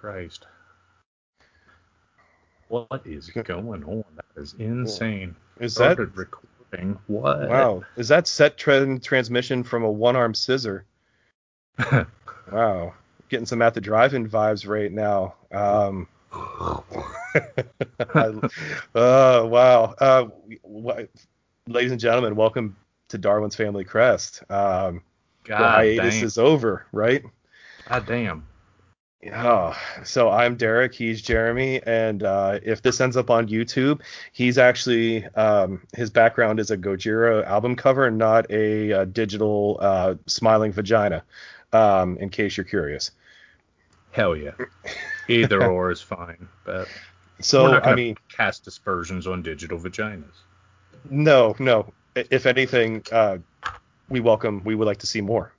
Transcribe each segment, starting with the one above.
Christ. What is going on? That is insane. Is that recording. What? wow? Is that set trend transmission from a one-armed scissor? Wow, getting some at the drive-in vibes right now. Um, I- uh, wow. Uh, wh- ladies and gentlemen, welcome to Darwin's Family Crest. Um, the hiatus is over, right? God damn. Oh, so I'm Derek. He's Jeremy, and uh, if this ends up on YouTube, he's actually um, his background is a Gojira album cover, and not a, uh digital uh, smiling vagina. Um, in case you're curious. Hell yeah. Either or is fine. But So I mean, cast dispersions on digital vaginas. no, no. If anything, uh, we welcome. We would like to see more.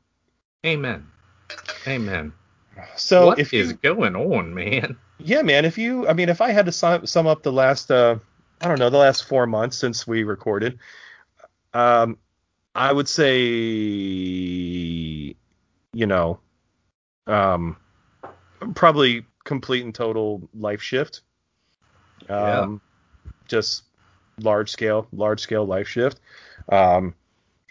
Amen. Amen. So what if is you, going on, man? yeah, man. If you, I mean, if I had to sum, sum up the last, uh, I don't know, the last four months since we recorded, um, I would say, you know, um, probably complete and total life shift. Yeah. Um, just large scale, large scale life shift. Um,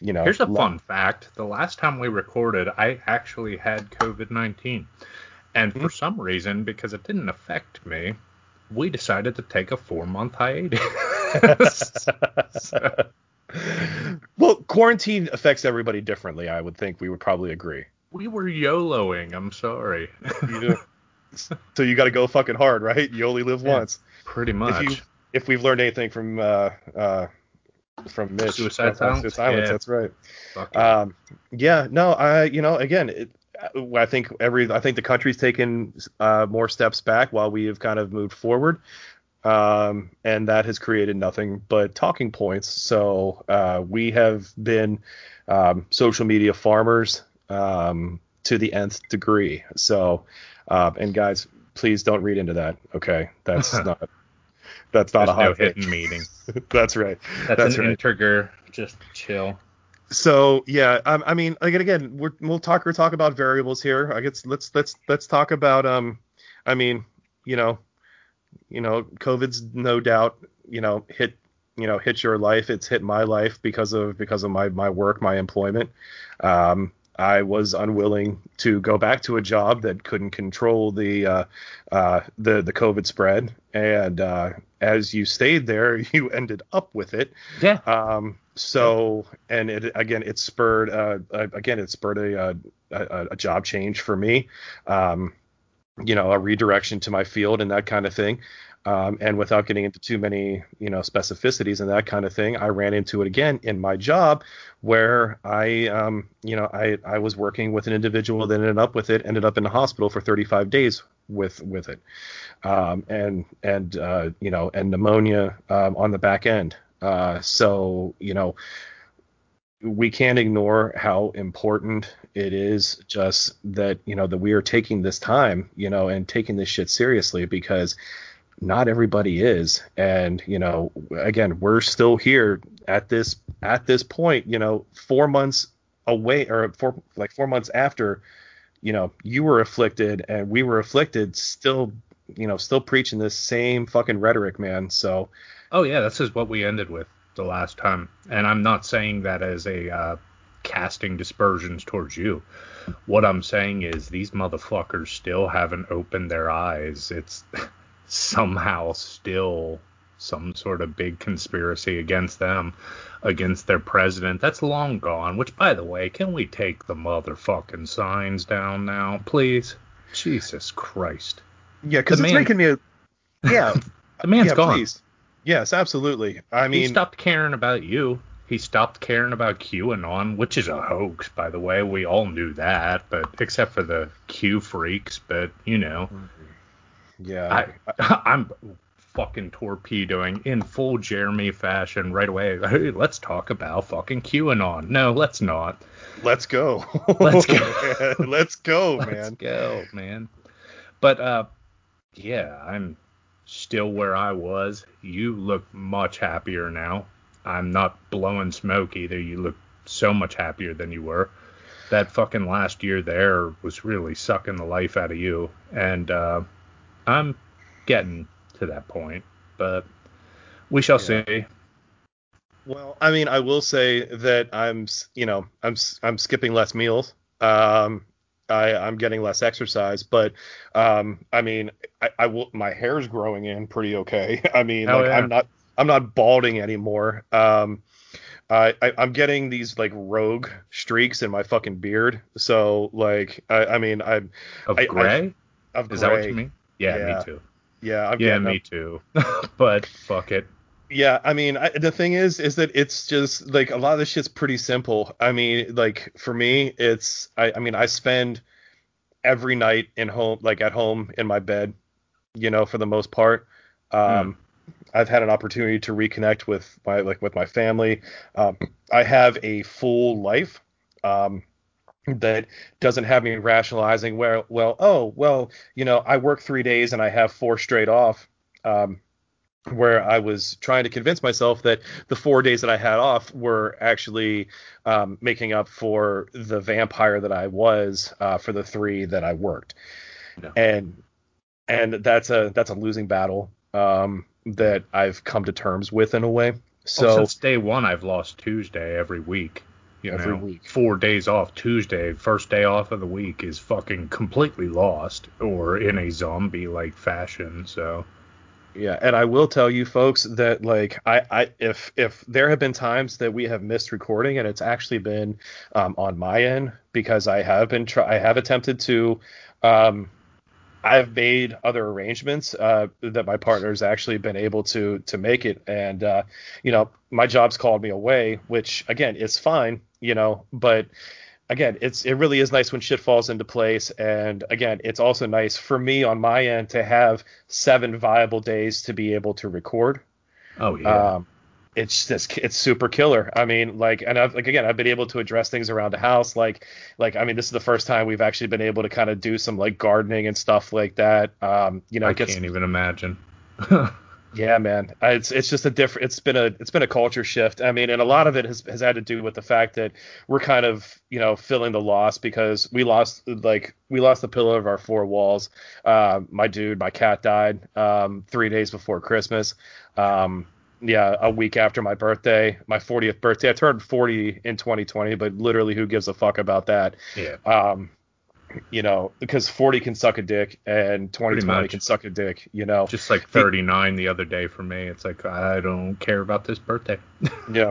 you know, Here's a lo- fun fact. The last time we recorded, I actually had COVID 19. And Hmm. for some reason, because it didn't affect me, we decided to take a four month hiatus. So, well, quarantine affects everybody differently. I would think we would probably agree. we were YOLOing. I'm sorry. You so you got to go fucking hard, right? You only live Yeah. once. Pretty If much. you if we've learned anything from uh uh from Mitch, Suicide Silence? Silence, Yeah. that's right. Yeah. Um, yeah, no, I, you know, again, it, I think every, I think the country's taken uh, more steps back while we have kind of moved forward, um, and that has created nothing but talking points. So uh, we have been um, social media farmers um, to the nth degree. So, uh, and guys, please don't read into that. Okay, that's not. That's not There's a hot hidden meeting. That's right. That's, That's an right. integer. Just chill. So yeah, um, I mean, again, again, we're, we'll talk we'll talk about variables here. I guess let's let's let's talk about um, I mean, you know, you know, COVID's no doubt, you know, hit you know hit your life. It's hit my life because of because of my my work, my employment. Um, I was unwilling to go back to a job that couldn't control the uh, uh, the the COVID spread, and uh, as you stayed there, you ended up with it. Yeah. Um, so, and it again, it spurred, uh, again, it spurred a, uh, a, a job change for me, um, you know, a redirection to my field and that kind of thing. Um, and without getting into too many, you know, specificities and that kind of thing, I ran into it again in my job where I, um, you know, I, I was working with an individual that ended up with it, ended up in the hospital for 35 days with, with it. Um, and, and, uh, you know, and pneumonia, um, on the back end. Uh, so, you know, we can't ignore how important it is just that, you know, that we are taking this time, you know, and taking this shit seriously because not everybody is. And, you know, again, we're still here at this, at this point, you know, four months away or four, like four months after, you know, you were afflicted and we were afflicted still, you know, still preaching this same fucking rhetoric, man. So, Oh yeah, this is what we ended with the last time, and I'm not saying that as a uh, casting dispersions towards you. What I'm saying is these motherfuckers still haven't opened their eyes. It's somehow still some sort of big conspiracy against them, against their president. That's long gone. Which, by the way, can we take the motherfucking signs down now, please? Jesus Christ, yeah, because it's man- making me, a, yeah, the man's yeah, gone. please. Yes, absolutely. I mean, he stopped caring about you. He stopped caring about QAnon, which is a hoax, by the way. We all knew that, but except for the Q freaks. But you know, mm-hmm. Yeah, I, I'm fucking torpedoing in full Jeremy fashion right away. Hey, let's talk about fucking QAnon. No, let's not. let's go. Let's go. let's go, man. Let's go, man. But uh, yeah, I'm still where I was. You look much happier now. I'm not blowing smoke either. You look so much happier than you were. That fucking last year there was really sucking the life out of you. And uh, I'm getting to that point, but we shall Yeah. see. Well, I mean, I will say that I'm, you know, I'm I'm skipping less meals. Um, I I'm getting less exercise, but um, I mean, I, I will. My hair's growing in pretty okay. I mean, like yeah. I'm not I'm not balding anymore. Um, I, I I'm getting these like rogue streaks in my fucking beard. So like, I I mean, I'm Of I- I- gray? of Is that what gray. you mean? Yeah, Yeah. me too. Yeah, I'm Yeah, me them. too. but fuck it. Yeah, I mean, I, the thing is, is that it's just like a lot of this shit's pretty simple. I mean, like for me, it's I, I mean, I spend every night in home, like at home in my bed, you know, for the most part. Um, I've had an opportunity to reconnect with my like with my family. Um, I have a full life. Um, that doesn't have me rationalizing where well oh well you know I work three days and I have four straight off um, where I was trying to convince myself that the four days that I had off were actually um, making up for the vampire that I was uh, for the three that I worked, No. and and that's a that's a losing battle um, that I've come to terms with in a way. So well, since day one, I've lost Tuesday every week. You Every know, week. four days off Tuesday, first day off of the week is fucking completely lost, or in a zombie-like fashion. So Yeah, and I will tell you folks that like I, I if if there have been times that we have missed recording and it's actually been um, on my end because I have been try I have attempted to um I've made other arrangements uh, that my partner's actually been able to to make it and uh, you know my job's called me away which again is fine you know but again, it's it really is nice when shit falls into place. And again, it's also nice for me on my end to have seven viable days to be able to record. oh yeah, Um, it's just it's super killer. I mean, like, and I've like again, I've been able to address things around the house. Like, like I mean, this is the first time we've actually been able to kind of do some like gardening and stuff like that. Um, you know, I gets can't even imagine. yeah, man. It's it's just a different. It's been a it's been a culture shift. I mean, and a lot of it has has had to do with the fact that we're kind of you know filling the loss because we lost like we lost the pillar of our four walls. Uh, my dude, my cat died um, three days before Christmas. Um, yeah, a week after my birthday, my 40th birthday. I turned 40 in 2020, but literally, who gives a fuck about that? yeah, Um, you know, because 40 can suck a dick and 2020 can suck a dick. You know, just like 39 the other day for me. It's like I don't care about this birthday. Yeah.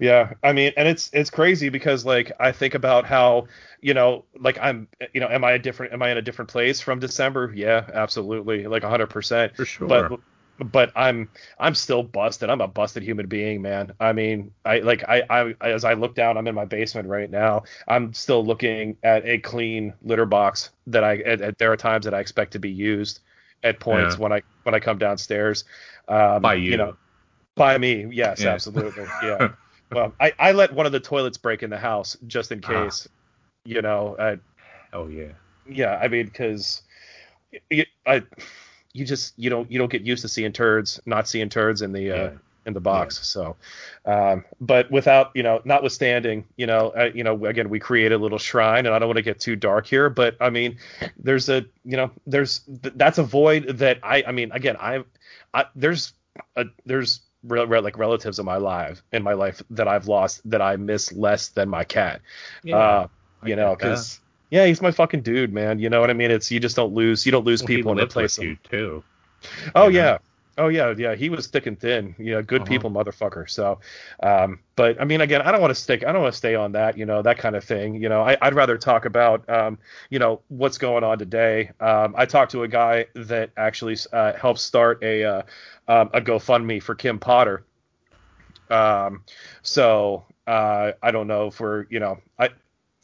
Yeah. I mean, and it's it's crazy because like I think about how, you know, like I'm you know, am I a different am I in a different place from December? Yeah, absolutely. Like 100%. For sure. But but I'm I'm still busted. I'm a busted human being, man. I mean, I like I I as I look down, I'm in my basement right now. I'm still looking at a clean litter box that I at, at- there are times that I expect to be used at points Yeah. when I when I come downstairs. Um, By you. know, by me, yes, Yeah. absolutely, yeah. well, I, I let one of the toilets break in the house just in Ah. case, you know. I, oh yeah. yeah, I mean, because I, you just you don't you don't get used to seeing turds, not seeing turds in the uh, Yeah. in the box. So, um, but without you know, notwithstanding, you know, uh, you know, again, we create a little shrine, and I don't want to get too dark here, but I mean, there's a you know, there's th- that's a void that I I mean, again, I, I there's a, there's re- re- like relatives in my life in my life that I've lost that I miss less than my cat. uh, I you know, because yeah, he's my fucking dude, man. You know what I mean? It's you just don't lose you don't lose Well, people and replace them. you too. Oh you know? yeah. Oh yeah, yeah, he was thick and thin, you know, good Uh-huh. people, motherfucker. So, um, but I mean, again, I don't want to stick, I don't want to stay on that, you know, that kind of thing. You know, I, I'd rather talk about, um, you know, what's going on today. Um, I talked to a guy that actually uh, helped start a uh, um, a GoFundMe for Kim Potter. Um, so uh, I don't know if we're, you know, I.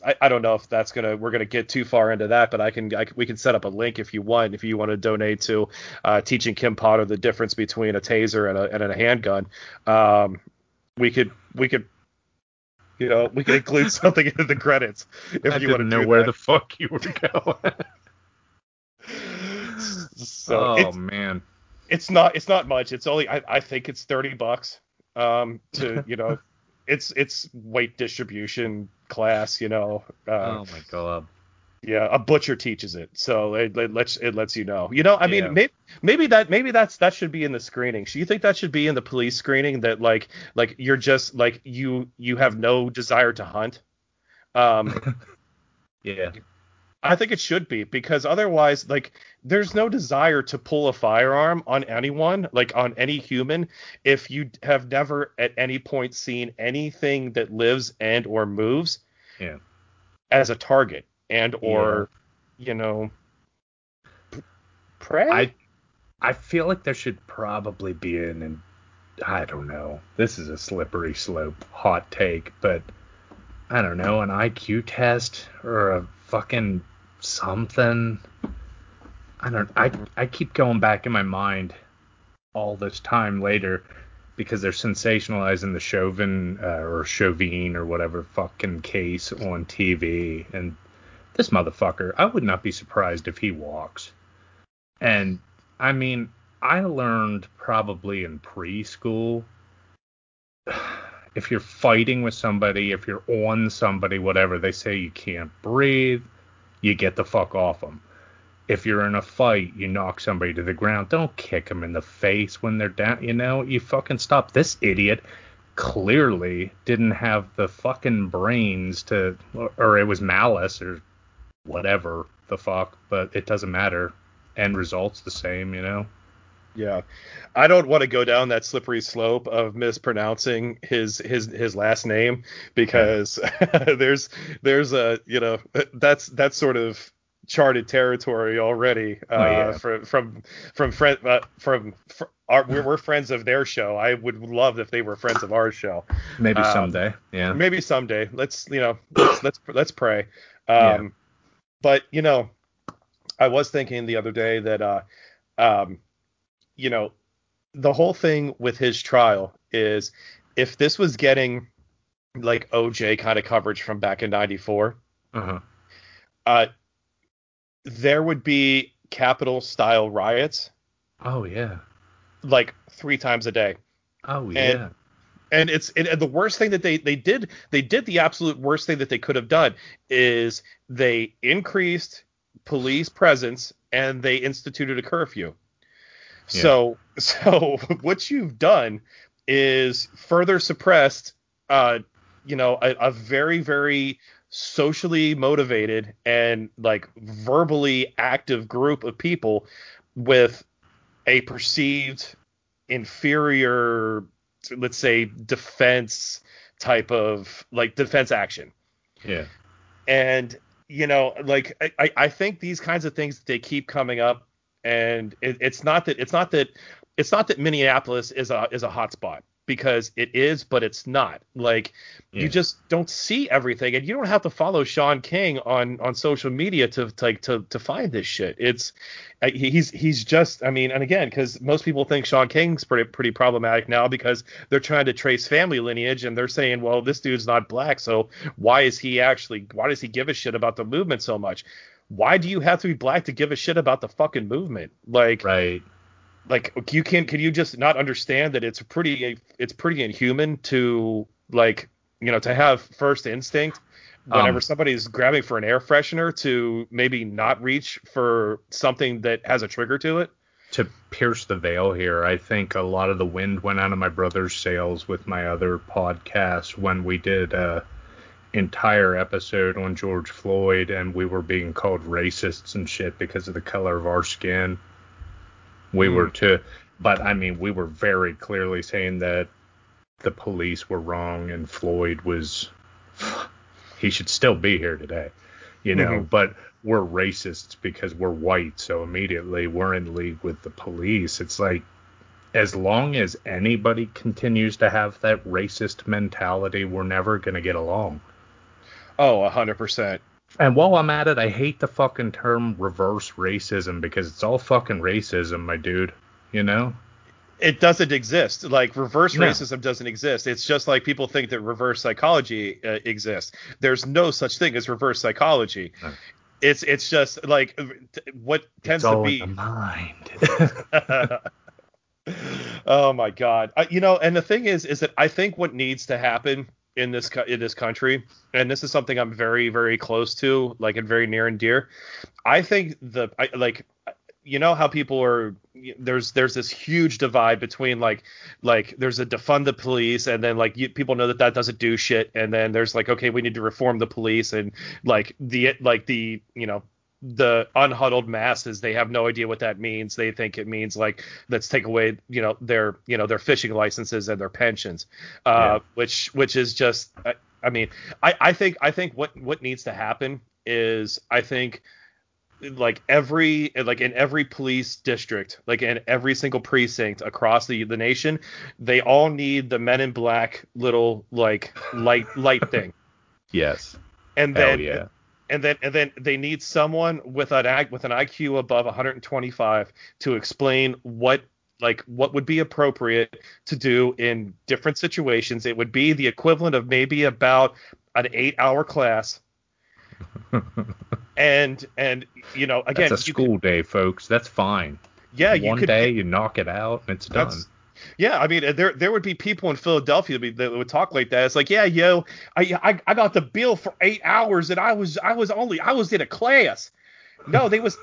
I, I don't know if that's gonna we're gonna get too far into that, but I can, I we can set up a link if you want if you want to donate to uh, teaching Kim Potter the difference between a taser and a and a handgun. Um, we could we could you know we could include something in the credits if I you want to know where that. the fuck you were going. so oh it's, man. it's not it's not much. It's only I, I think it's thirty bucks um to you know it's it's weight distribution class you know uh, oh my god. Yeah, a butcher teaches it, so it, it lets it lets you know. You know, I mean, Yeah. maybe maybe that maybe that's that should be in the screening. Do you think that should be in the police screening that like like you're just like you you have no desire to hunt? Um, Yeah. I think it should be because otherwise, like, there's no desire to pull a firearm on anyone, like on any human, if you have never at any point seen anything that lives and or moves Yeah. as a target and or you know p- prey. I I feel like there should probably be an, an I don't know. This is a slippery slope, hot take, but I don't know, an IQ test or a fucking something. I don't I I keep going back in my mind all this time later because they're sensationalizing the Chauvin uh, or Chauvin or whatever fucking case on TV and this motherfucker, I would not be surprised if he walks. And I mean, I learned probably in preschool if you're fighting with somebody, if you're on somebody, whatever, they say you can't breathe, you get the fuck off them. If you're in a fight, you knock somebody to the ground. Don't kick them in the face when they're down. You know, you fucking stop. This idiot clearly didn't have the fucking brains to, or it was malice or whatever the fuck, but it doesn't matter. End result's the same, you know? Yeah, I don't want to go down that slippery slope of mispronouncing his his his last name because there's there's a you know that's that's sort of charted territory already uh, yeah. from from from friend uh, from fr- our, we're, we're friends of their show. I would love if they were friends of our show. Maybe Um, someday. Yeah. Maybe someday. Let's you know let's let's, let's pray. Um, Yeah. But you know, I was thinking the other day that uh, um, you know, the whole thing with his trial is if this was getting like OJ kind of coverage from back in '94, Uh-huh. uh, there would be Capitol style riots Oh yeah. like three times a day. Oh yeah. and it's it, and the worst thing that they they did they did the absolute worst thing that they could have done is they increased police presence and they instituted a curfew Yeah. so so what you've done is further suppressed uh you know a, a very very socially motivated and like verbally active group of people with a perceived inferior let's say defense type of like defense action yeah. and you know like i I- i think these kinds of things they keep coming up and it, it's not that it's not that it's not that minneapolis is a is a hot spot because it is but it's not. Like Yeah. you just don't see everything and you don't have to follow shaun king on on social media to to like to, to find this shit. It's uh, he's he's just i mean and again because most people think shaun king's pretty pretty problematic now because they're trying to trace family lineage and they're saying well this dude's not black so why is he actually why does he give a shit about the movement so much why do you have to be black to give a shit about the fucking movement like Right. like you can can you just not understand that it's pretty it's pretty inhuman to like you know to have first instinct whenever Um, somebody's grabbing for an air freshener to maybe not reach for something that has a trigger to it to pierce the veil here, I think a lot of the wind went out of my brother's sails with my other podcast when we did a entire episode on George Floyd and we were being called racists and shit because of the color of our skin. We Hmm. were to but I mean we were very clearly saying that the police were wrong and Floyd was he should still be here today. You know, Mhm. but we're racists because we're white, so immediately we're in league with the police. It's like as long as anybody continues to have that racist mentality, we're never going to get along. Oh a hundred percent And while I'm at it, I hate the fucking term reverse racism because it's all fucking racism, my dude. You know? it doesn't exist like reverse No. racism doesn't exist it's just like people think that reverse psychology uh, exists there's no such thing as reverse psychology No. it's it's just like uh, t- what tends to be mind. oh my god I, you know and the thing is is that i think what needs to happen in this in this country, and this is something I'm very very close to, like and very near and dear. I think the I, like you know how people are there's there's this huge divide between like like there's a defund the police and then like you, people know that that doesn't do shit and then there's like okay we need to reform the police and like the like the you know the unhuddled masses they have no idea what that means. They think it means like let's take away you know their you know their fishing licenses and their pensions. Uh yeah. which which is just I, I mean I I think I think what what needs to happen is I think like every like in every police district like in every single precinct across the the nation they all need the men in black little like light light thing. Yes. And then yeah and then and then they need someone with an with an IQ above 125 to explain what like what would be appropriate to do in different situations. It would be the equivalent of maybe about an eight hour class. And and you know again that's a school could, day folks. That's fine. Yeah one could, day you knock it out and it's done yeah i mean there there would be people in philadelphia that would talk like that it's like yeah yo I, I i got the bill for eight hours and i was i was only i was in a class no they was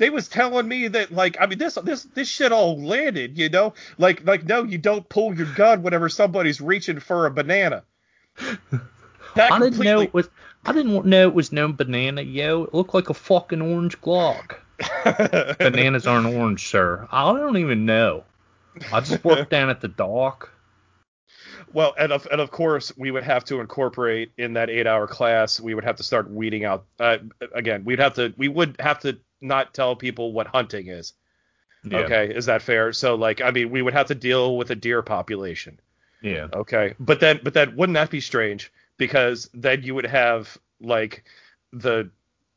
they was telling me that like I mean this this this shit all landed, you know? Like like no, you don't pull your gun whenever somebody's reaching for a banana. That I didn't know it was. I didn't know it was no banana, yo. It looked like a fucking orange Glock. Bananas aren't orange, sir. I don't even know. I just worked down at the dock. Well, and of and of course we would have to incorporate in that eight-hour class. We would have to start weeding out. Uh, again, we'd have to. We would have to not tell people what hunting is. Yeah. Okay, is that fair? So like, I mean, we would have to deal with a deer population. Yeah. Okay, but then, but then, wouldn't that be strange? because then you would have like the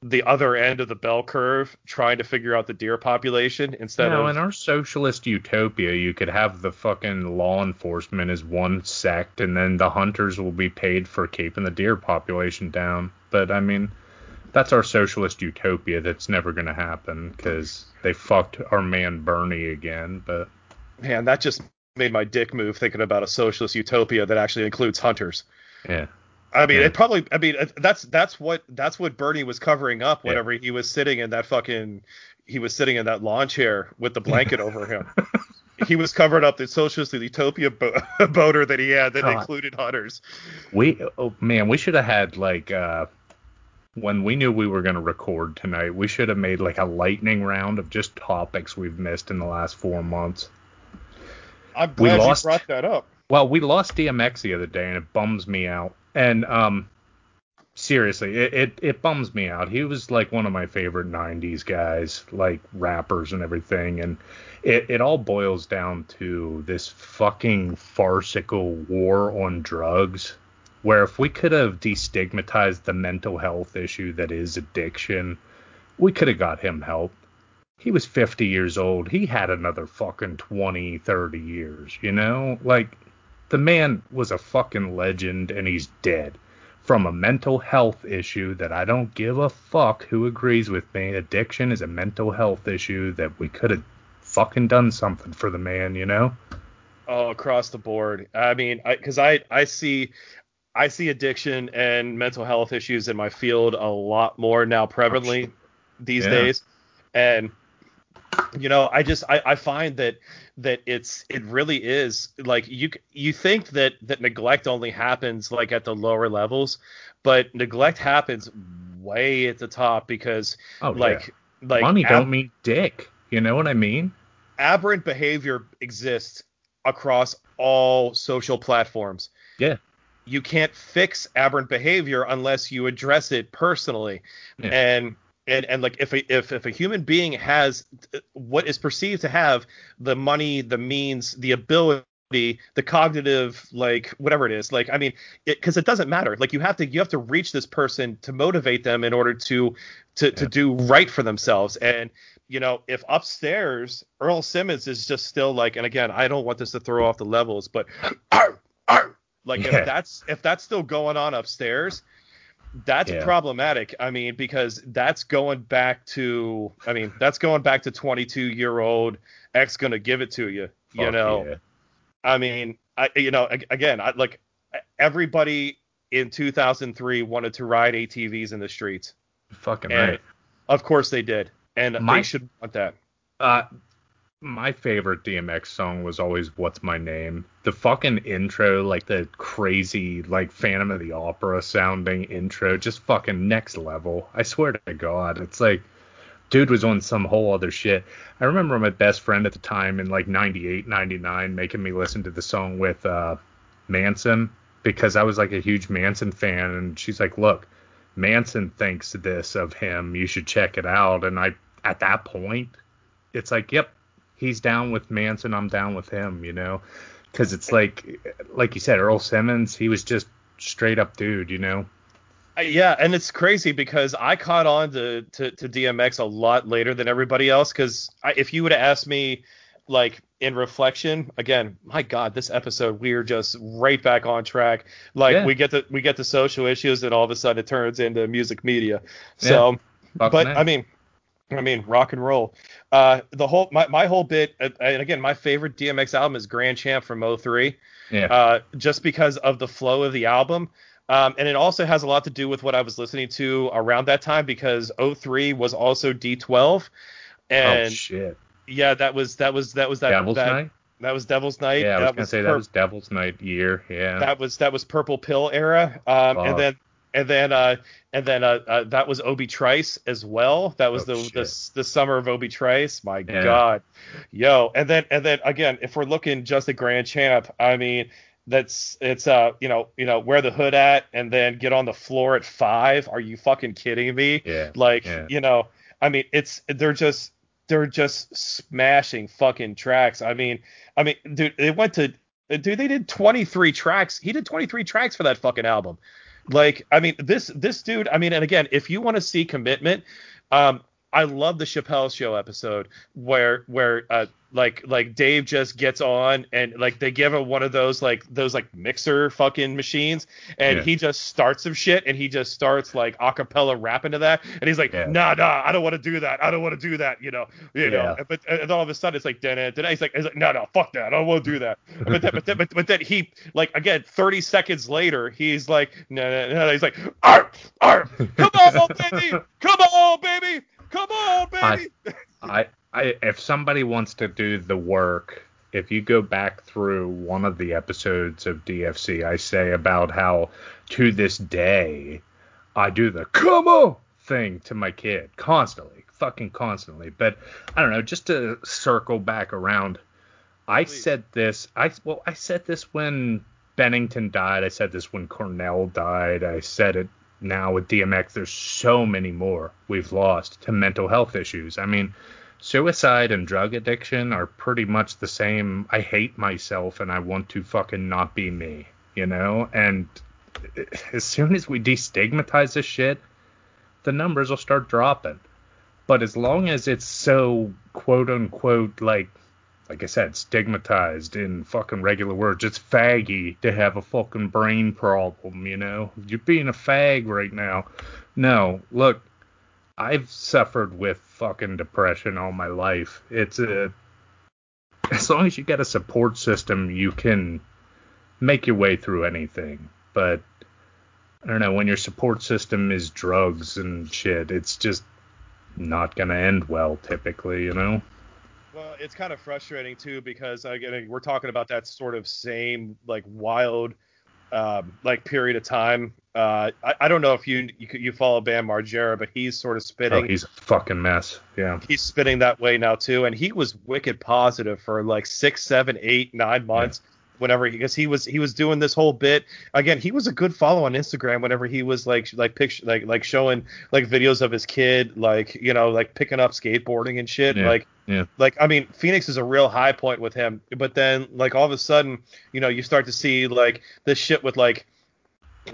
the other end of the bell curve trying to figure out the deer population instead no, of No, in our socialist utopia you could have the fucking law enforcement as one sect and then the hunters will be paid for keeping the deer population down. But i mean that's our socialist utopia that's never going to happen because they fucked our man bernie again but man that just made my dick move thinking about a socialist utopia that actually includes hunters. Yeah I mean, yeah. it probably. I mean, that's that's what that's what Bernie was covering up whenever yeah. he was sitting in that fucking. He was sitting in that lawn chair with the blanket over him. He was covering up the socialist utopia bo- boater that he had that God. included hunters. We oh man, we should have had like uh when we knew we were going to record tonight, we should have made like a lightning round of just topics we've missed in the last four months. I'm glad we lost, you brought that up. Well, we lost DMX the other day, and it bums me out. And um, seriously, it, it, it bums me out. He was like one of my favorite '90s guys, like rappers and everything. And it, it all boils down to this fucking farcical war on drugs. Where if we could have destigmatized the mental health issue that is addiction, we could have got him help. He was 50 years old. He had another fucking 20, 30 years, you know? Like, the man was a fucking legend and he's dead from a mental health issue that I don't give a fuck who agrees with me. Addiction is a mental health issue that we could have fucking done something for the man, you know? Oh, across the board. I mean, because I, I I see I see addiction and mental health issues in my field a lot more now prevalently these yeah. days, and you know, I just I, I find that that it's it really is like you you think that that neglect only happens like at the lower levels, but neglect happens way at the top because oh, like yeah. like money ab- don't mean dick. You know what I mean? Aberrant behavior exists across all social platforms. Yeah. You can't fix aberrant behavior unless you address it personally. Yeah. And and and like if a if if a human being has uh, what is perceived to have the money, the means, the ability the cognitive like whatever it is like i mean because it, it, doesn't matter like you have to you have to reach this person to motivate them in order to to yeah. to do right for themselves and you know if upstairs earl simmons is just still like and again i don't want this to throw off the levels but arr, arr, like yeah. if that's if that's still going on upstairs that's yeah. problematic. I mean, because that's going back to, I mean, that's going back to 22 year old X gonna give it to you. Fuck you know, yeah. I mean, I, you know, again, I like everybody in 2003 wanted to ride ATVs in the streets. Fucking And right. Of course they did, and My- they should want that. Uh, my favorite DMX song was always "What's My Name." The fucking intro, like the crazy, like Phantom of the Opera sounding intro, just fucking next level. I swear to God, it's like, dude was on some whole other shit. I remember my best friend at the time in like '98, '99, making me listen to the song with uh, Manson because I was like a huge Manson fan, and she's like, "Look, Manson thinks this of him. You should check it out." And I, at that point, it's like, yep, he's down with Manson. I'm down with him. You know, because it's like, like you said, Earl Simmons. He was just straight up dude. You know. Uh, Yeah, and it's crazy because I caught on to, to, to DMX a lot later than everybody else. Because if you would have asked me, like in reflection, again, my God, this episode we're just right back on track. Like Yeah. we get the we get the social issues, and all of a sudden it turns into music media. So, Fuck but man. I mean, I mean, rock and roll. Uh, the whole my, my whole bit, uh, and again, my favorite DMX album is Grand Champ from 03 yeah. uh, just because of the flow of the album. Um, and it also has a lot to do with what I was listening to around that time because 03 was also D12. oh And shit. yeah, that was that was that was that Devil's that, Night. that was Devil's Night. Yeah, I was that gonna say that was Devil's Night year. Yeah. that was that was Purple Pill era. Um, and then and then uh and then uh, uh that was Obi Trice as well. That was Oh, the, the the summer of Obi Trice. My Yeah. God, yo. And then and then again, if we're looking just at Grand Champ, I mean. That's it's uh you know you know where the hood at and then get on the floor at five. Are you fucking kidding me? yeah. Like, Yeah. you know, I mean, it's they're just they're just smashing fucking tracks. I mean, I mean, dude, they went to dude, they did 23 tracks. He did 23 tracks for that fucking album. Like, I mean, this this dude, I mean, and again, if you want to see commitment, um I love the Chappelle show episode where where uh like like Dave just gets on and like they give him one of those like those like mixer fucking machines and Yeah. he just starts some shit and he just starts like a cappella rapping to that and he's like Yeah. nah nah I don't want to do that. I don't want to do that you know you know. But and all of a sudden it's like then then he's like he's like no no fuck that. I don't want to do that. But then, but then but, but then he like again 30 seconds later he's like no no no he's like arp arp come on baby come on baby come on baby I, I, if somebody wants to do the work, if you go back through one of the episodes of DFC, I say about how to this day I do the come on thing to my kid constantly, fucking constantly. But I don't know, just to circle back around, I Please. said this. I well, I said this when Bennington died. I said this when Cornell died. I said it now with DMX. There's so many more we've lost to mental health issues. I mean, suicide and drug addiction are pretty much the same. I hate myself and I want to fucking not be me, you know? And as soon as we destigmatize this shit, the numbers will start dropping. But as long as it's so quote unquote like like I said, stigmatized in fucking regular words. It's faggy to have a fucking brain problem, you know? You're being a fag right now. No, look, I've suffered with fucking depression all my life. It's a as long as you get a support system, you can make your way through anything. But I don't know, when your support system is drugs and shit, it's just not gonna end well typically, you know? Well, it's kind of frustrating too because again, we're talking about that sort of same like wild um, like period of time. Uh, I, I don't know if you you, you follow Bam Margera, but he's sort of spitting. Oh, he's a fucking mess. Yeah. he's spitting that way now too, and he was wicked positive for like six, seven, eight, nine months. Whenever because he was he was doing this whole bit again, he was a good follow on Instagram. Whenever he was like like picture like like showing like videos of his kid like you know like picking up skateboarding and shit. Yeah. Like Yeah. like I mean Phoenix is a real high point with him, but then like all of a sudden you know you start to see like this shit with like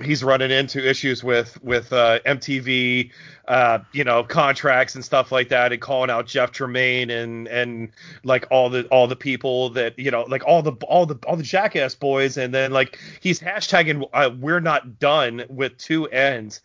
he's running into issues with with uh, MTV, uh, you know, contracts and stuff like that, and calling out Jeff Tremaine and and like all the all the people that you know, like all the all the all the jackass boys, and then like he's hashtagging uh, we're not done with two ends.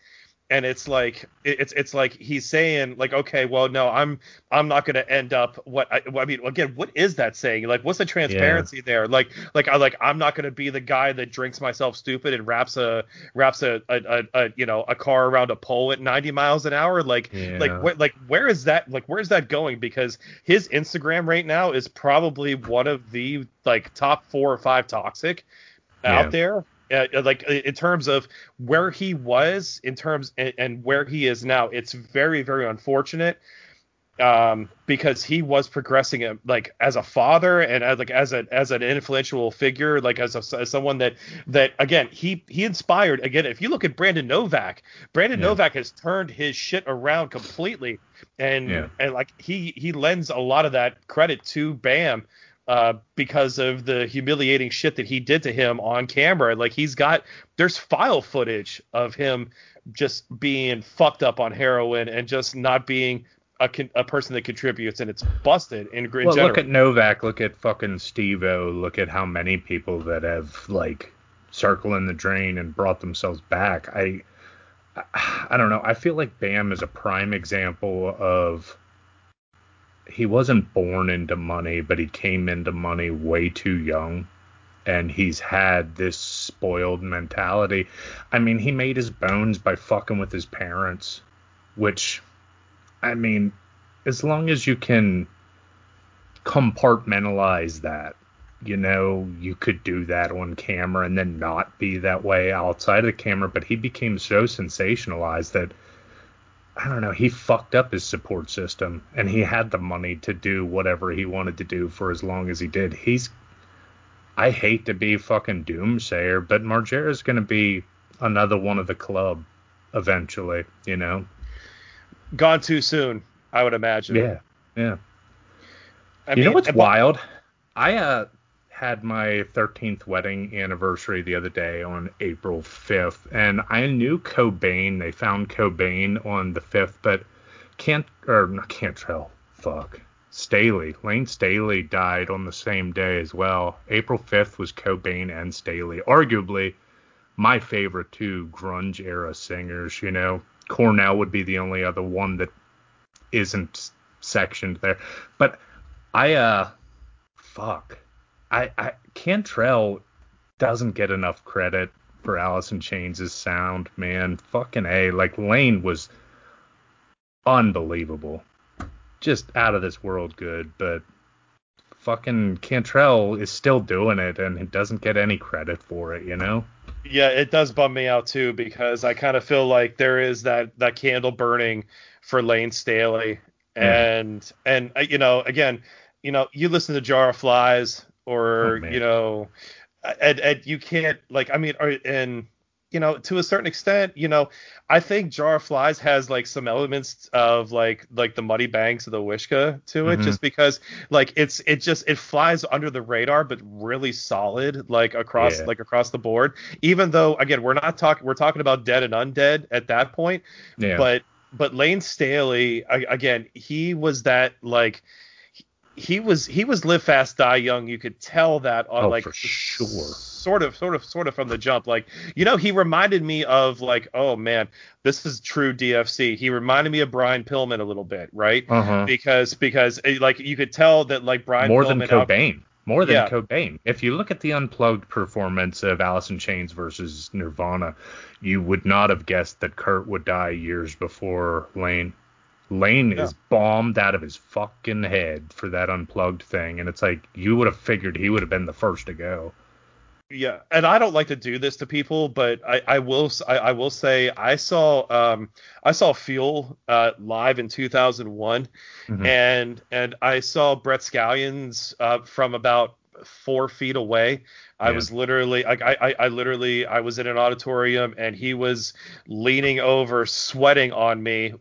And it's like it's it's like he's saying like okay well no i'm i'm not going to end up what I, I, mean again what is that saying like what's the transparency yeah. there like like i like i'm not going to be the guy that drinks myself stupid and wraps a wraps a, a, a, a you know a car around a pole at 90 miles an hour like yeah. like wh- like where is that like where is that going because his instagram right now is probably one of the like top four or five toxic yeah. out there uh, like in terms of where he was in terms and, and, where he is now it's very very unfortunate um, because he was progressing uh, like as a father and as like as a as an influential figure like as, a, as someone that that again he he inspired again if you look at Brandon Novak Brandon yeah. Novak has turned his shit around completely and yeah. and like he he lends a lot of that credit to Bam uh, because of the humiliating shit that he did to him on camera. Like he's got there's file footage of him just being fucked up on heroin and just not being a, a person that contributes, and it's busted in, in well, general. look at Novak, look at fucking Steve-O, look at how many people that have like circling the drain and brought themselves back. I, I don't know. I feel like Bam is a prime example of he wasn't born into money, but he came into money way too young. And he's had this spoiled mentality. I mean, he made his bones by fucking with his parents, which, I mean, as long as you can compartmentalize that, you know, you could do that on camera and then not be that way outside of the camera. But he became so sensationalized that I don't know, he fucked up his support system and he had the money to do whatever he wanted to do for as long as he did. He's I hate to be fucking doomsayer, but Margera's going to be another one of the club eventually, you know. Gone too soon, I would imagine. Yeah. Yeah. I you mean, know what's wild? I uh had my 13th wedding anniversary the other day on April 5th, and I knew Cobain. They found Cobain on the 5th, but can't or not Cantrell. Fuck. Staley, Layne Staley died on the same day as well. April 5th was Cobain and Staley, arguably my favorite two grunge era singers. You know, Cornell would be the only other one that isn't sectioned there. But I uh, fuck. I, I Cantrell doesn't get enough credit for Alice in Chains' sound, man. Fucking A. Like Layne was unbelievable. Just out of this world good, but fucking Cantrell is still doing it and it doesn't get any credit for it, you know? Yeah, it does bum me out too because I kind of feel like there is that that candle burning for Layne Staley and mm. and uh, you know again, you know, you listen to Jar of Flies or oh, you know, and, and you can't like I mean, and you know, to a certain extent, you know, I think Jar of Flies has like some elements of like like the Muddy Banks of the Wishkah to it, mm-hmm. just because like it's it just it flies under the radar, but really solid like across yeah. like across the board. Even though again we're not talking we're talking about dead and undead at that point, yeah. but but Layne Staley again he was that like he was he was live fast die young you could tell that on oh, like for sure sort of sort of sort of from the jump like you know he reminded me of like oh man this is true dfc he reminded me of brian pillman a little bit right uh-huh. because because eh, like you could tell that like brian more pillman than cobain out, more than yeah. Cobain. If you look at the unplugged performance of Alice in Chains versus Nirvana, you would not have guessed that Kurt would die years before Layne. Layne yeah. is bombed out of his fucking head for that unplugged thing, and it's like you would have figured he would have been the first to go. Yeah, and I don't like to do this to people, but I, I will I, I, will say I saw um I saw Fuel uh, live in 2001, mm-hmm. and and I saw Brett Scallions uh, from about four feet away. I was literally like I, I, I literally I was in an auditorium and he was leaning over, sweating on me,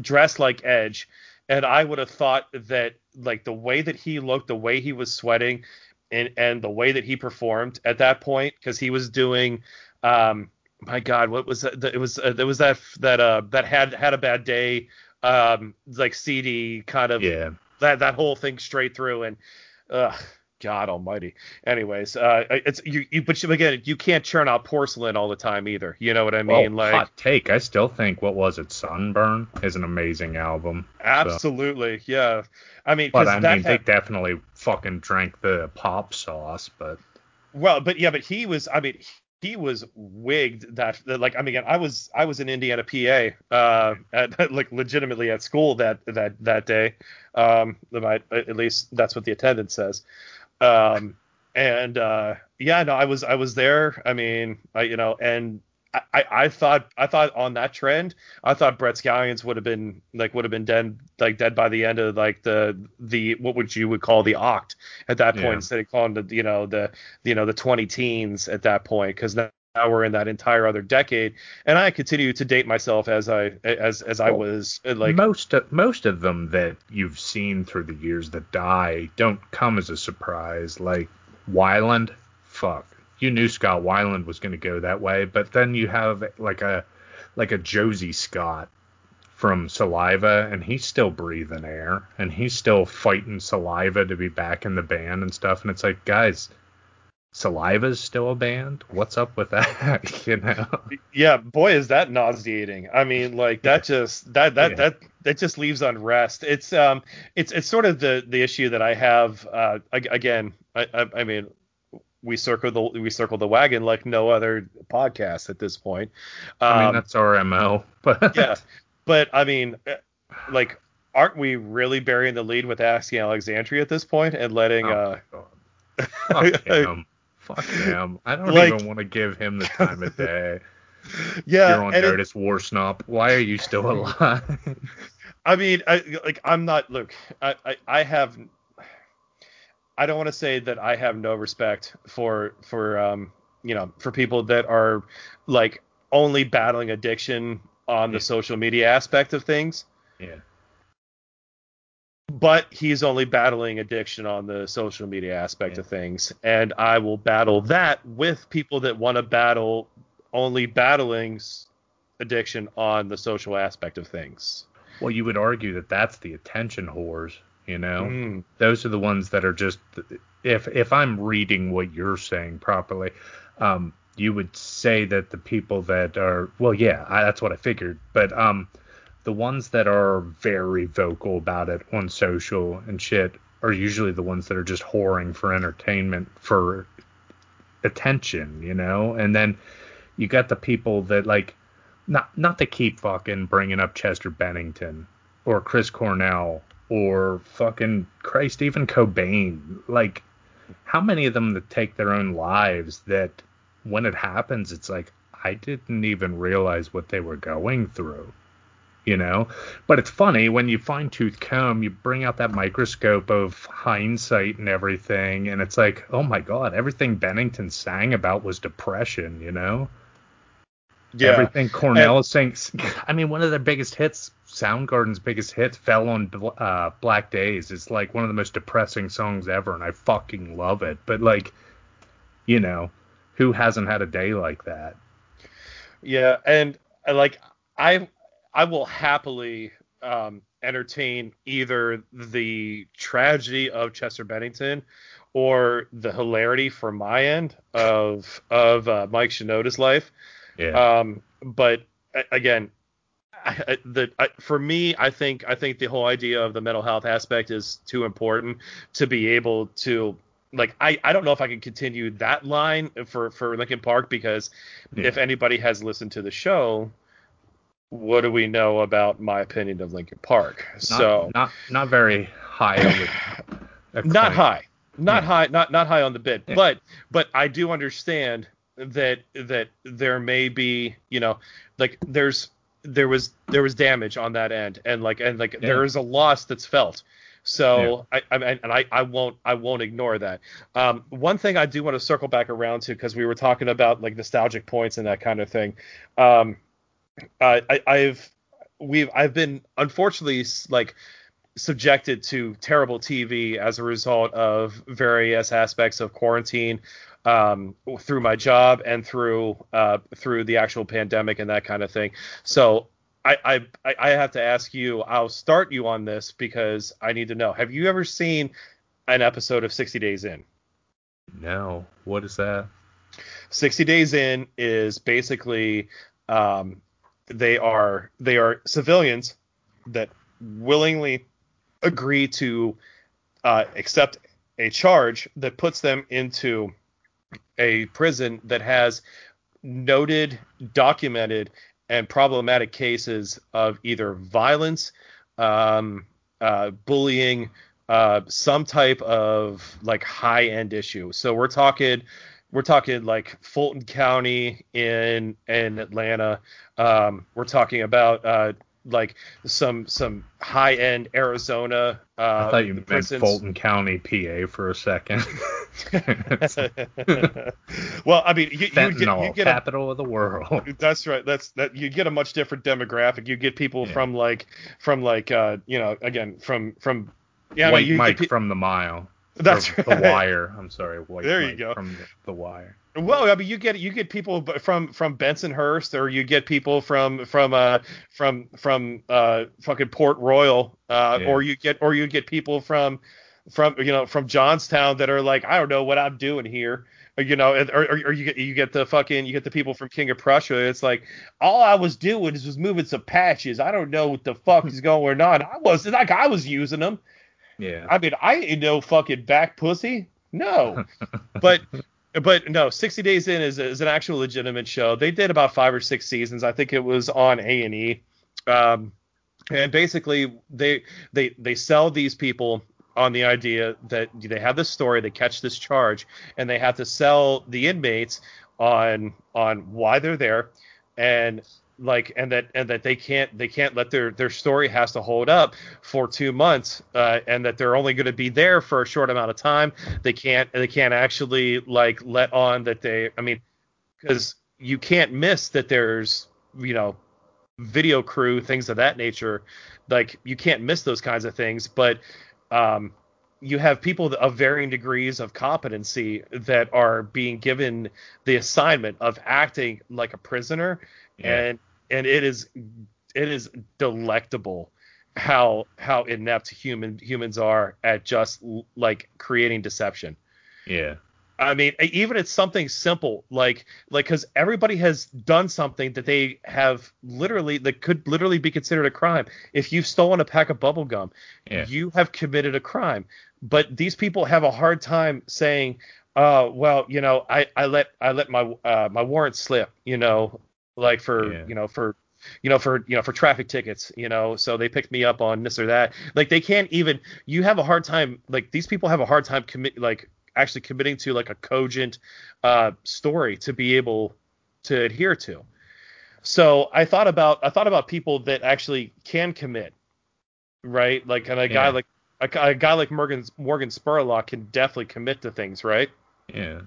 dressed like Edge, and I would have thought that like the way that he looked, the way he was sweating, and and the way that he performed at that point, because he was doing. Um, my God, what was that? It was uh, there was that that uh that had had a bad day um like CD kind of yeah that that whole thing straight through and uh God Almighty. Anyways, uh, it's you, you, but you, again, you can't churn out porcelain all the time either. You know what I mean? Well, like hot take. I still think what was it, Sunburn, is an amazing album. so- absolutely, yeah. I mean, But I mean, had- they definitely fucking drank the pop sauce. But Well, but yeah, but he was. I mean, he was wigged. That that, like, I mean, again, I was I was in Indiana, PA, uh, at, like legitimately at school that that that day. Um, at least that's what the attendance says. Um, and uh, yeah, no, I was I was there. I mean, I you know, and I, I, I thought I thought on that trend, I thought Brett Scallions would have been like would have been dead like dead by the end of like the the what would you would call the oct at that point Yeah. instead of calling the you know the you know the 20 teens at that point because now, now we're in that entire other decade and I continue to date myself as I as as I was uh, like most of, most of them that you've seen through the years that die don't come as a surprise. Like Weiland, fuck, you knew Scott Weiland was going to go that way, but then you have like a like a Josie Scott from Saliva, and he's still breathing air, and he's still fighting Saliva to be back in the band and stuff. And it's like, guys, Saliva's still a band. What's up with that? you know? yeah boy is that nauseating i mean like that just that that Yeah. that that just leaves unrest it's um it's it's sort of the the issue that i have uh again i i, I mean we circle the we circle the wagon like no other podcast at this point um, I mean, that's our mo. But yeah but i mean uh, like aren't we really burying the lead with asking alexandria at this point and letting uh Oh God. Fuck him. Fuck him. I don't Like- even want to give him the time of day. yeah You're on it- notice, Worsnop. Why are you still alive? I mean, I, like I'm not. Look, I, I, I have. I don't want to say that I have no respect for for um you know for people that are like only battling addiction on the Yeah. social media aspect of things, yeah. But he's only battling addiction on the social media aspect Yeah. of things, and I will battle that with people that want to battle only battling addiction on the social aspect of things. Well, you would argue that that's the attention whores. You know, Mm. those are the ones that are just. If if I'm reading what you're saying properly, um, you would say that the people that are well, yeah, I, that's what I figured. But um, the ones that are very vocal about it on social and shit are usually the ones that are just whoring for entertainment for attention, you know. And then you got the people that like not not to keep fucking bringing up Chester Bennington or Chris Cornell or fucking Christ even Cobain. Like how many of them that take their own lives that when it happens it's like I didn't even realize what they were going through. You know? But it's funny when you fine tooth comb, you bring out that microscope of hindsight and everything, and it's like, oh my god, everything Bennington sang about was depression, you know? Yeah. Everything Cornell is saying. I mean, one of their biggest hits, Soundgarden's biggest hit, fell on uh, Black Days. It's like one of the most depressing songs ever, and I fucking love it. But like, you know, who hasn't had a day like that? Yeah, and uh, like I I will happily um, entertain either the tragedy of Chester Bennington or the hilarity for my end of of uh, Mike Shinoda's life. Yeah. Um, but again, I, I- the I, for me, I think I think the whole idea of the mental health aspect is too important to be able to like I, I don't know if I can continue that line for for Linkin Park because Yeah. if anybody has listened to the show, what do we know about my opinion of Linkin Park? not, so not not very high the not high not Yeah. high not not high on the bid Yeah. but but i do understand that that there may be you know like there's there was there was damage on that end and like and like there is a loss that's felt so I, I mean and I, I won't I won't ignore that. Um, one thing I do want to circle back around to because we were talking about like nostalgic points and that kind of thing. Um, I, I I've we've I've been unfortunately like subjected to terrible TV as a result of various aspects of quarantine um, through my job and through uh, through the actual pandemic and that kind of thing. So I, I I- I have to ask you. I'll start you on this because I need to know. Have you ever seen an episode of 60 Days In? No. What is that? 60 days in is basically um, they are they are civilians that willingly agree to uh, accept a charge that puts them into a prison that has noted, documented, and problematic cases of either violence, um, uh, bullying, uh, some type of like high end issue. So we're talking we're talking like Fulton County in in Atlanta. Um, we're talking about uh, like some some high end Arizona. Uh, I thought you meant Fulton County, PA, for a second. well, I mean, you, you get, you get capital a, of the world. That's right. That's that. You get a much different demographic. You get people yeah. from like from like uh you know again from from yeah White I mean, Mike pe- from the mile. That's right. The Wire. I'm sorry. White there Mike you go. From the, the Wire. Well, I mean, you get you get people from from Bensonhurst, or you get people from from uh from from uh fucking Port Royal, uh, yeah. or you get or you get people from from you know from Johnstown that are like, I don't know what I'm doing here, or, you know, or, or, or you get you get the fucking you get the people from King of Prussia. It's like all I was doing is was moving some patches. I don't know what the fuck is going on. I was like I was using them. Yeah. I mean, I ain't no fucking back pussy. No. but but no, 60 Days In is, is an actual legitimate show. They did about five or six seasons. I think it was on A and E. Um, and basically, they they they sell these people on the idea that they have this story, they catch this charge, and they have to sell the inmates on on why they're there, and like and that and that they can't they can't let their their story has to hold up for two months uh, and that they're only going to be there for a short amount of time. They can't they can't actually like let on that they i mean because you can't miss that there's you know video crew things of that nature. Like you can't miss those kinds of things but um you have people of varying degrees of competency that are being given the assignment of acting like a prisoner. Yeah. and and it is it is delectable how how inept human humans are at just like creating deception. Yeah. I mean, even it's something simple like like because everybody has done something that they have literally that could literally be considered a crime. If you've stolen a pack of bubble gum, yeah. you have committed a crime. But these people have a hard time saying, "Uh, well, you know, I I let I let my uh, my warrant slip, you know, like for yeah. you know for you know for you know for traffic tickets you know so they picked me up on this or that. Like they can't even you have a hard time like these people have a hard time commit like actually committing to like a cogent uh story to be able to adhere to. So i thought about i thought about people that actually can commit right? Like and a yeah. guy like a, a, guy like morgan morgan spurlock can definitely commit to things right? Yeah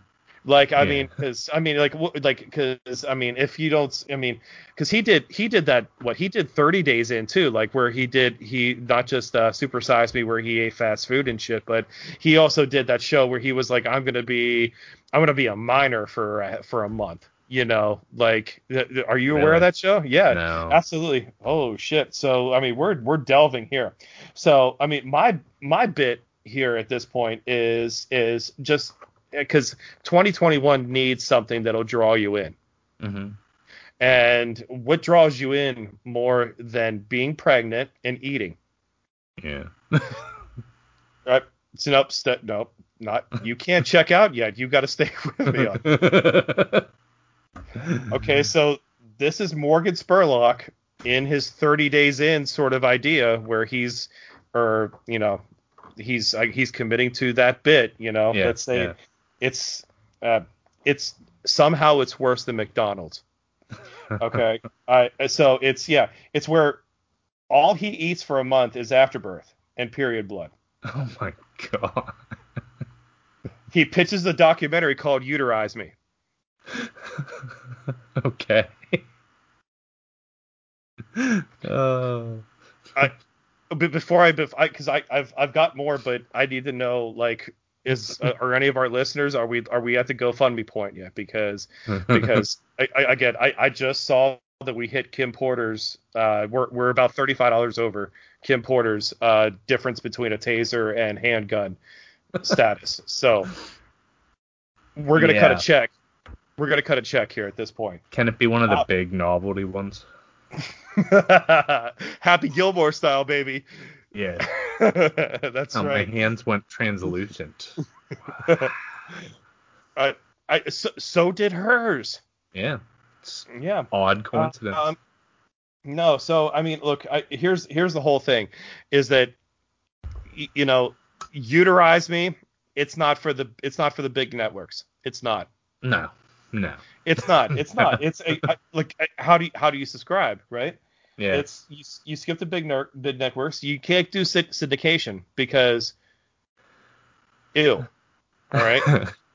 like I yeah. mean, because I mean, like like because I mean, if you don't, I mean, because he did he did that what he did 30 days in too, like where he did he not just uh, supersized me where he ate fast food and shit, but he also did that show where he was like, I'm gonna be I'm gonna be a miner for uh, for a month. You know, like, are you aware really? of that show? Yeah, no. absolutely. Oh shit. So I mean, we're we're delving here. So I mean, my my bit here at this point is is just because 2021 needs something that'll draw you in. Mm-hmm. And what draws you in more than being pregnant and eating? Yeah. right. So nope. St- nope. Not. You can't check out yet. You got to stay with me. On. okay. So this is Morgan Spurlock in his 30 days in sort of idea where he's, or you know, he's uh, he's committing to that bit. You know, yeah, let's say yeah it's uh, it's somehow it's worse than McDonald's. Okay, uh, so it's yeah, it's where all he eats for a month is afterbirth and period blood. Oh my god. he pitches a documentary called Uterize Me. okay. oh. I, but before I, because I, I, I've, I've got more, but I need to know like is uh, are any of our listeners are we are we at the GoFundMe point yet? Because because I, I, again I, I just saw that we hit Kim Potter's uh we're we're about thirty five dollars over Kim Potter's uh difference between a taser and handgun status. So we're gonna cut a check. We're gonna cut a check here at this point. Can it be one of the Uh, big novelty ones? Happy Gilmore style, baby. Yeah. That's Oh, right. my hands went translucent. I, I, so, so did hers. Yeah. It's Yeah. odd coincidence. Um, no, so I mean, look, I, here's here's the whole thing, is that y- you know, uterize me. It's not for the it's not for the big networks. It's not. no. No. It's not. It's not. It's a, I, like how do you, how do you subscribe, right? Yeah. It's you, you skip the big ner- big networks. You can't do syn- syndication because ew. All right.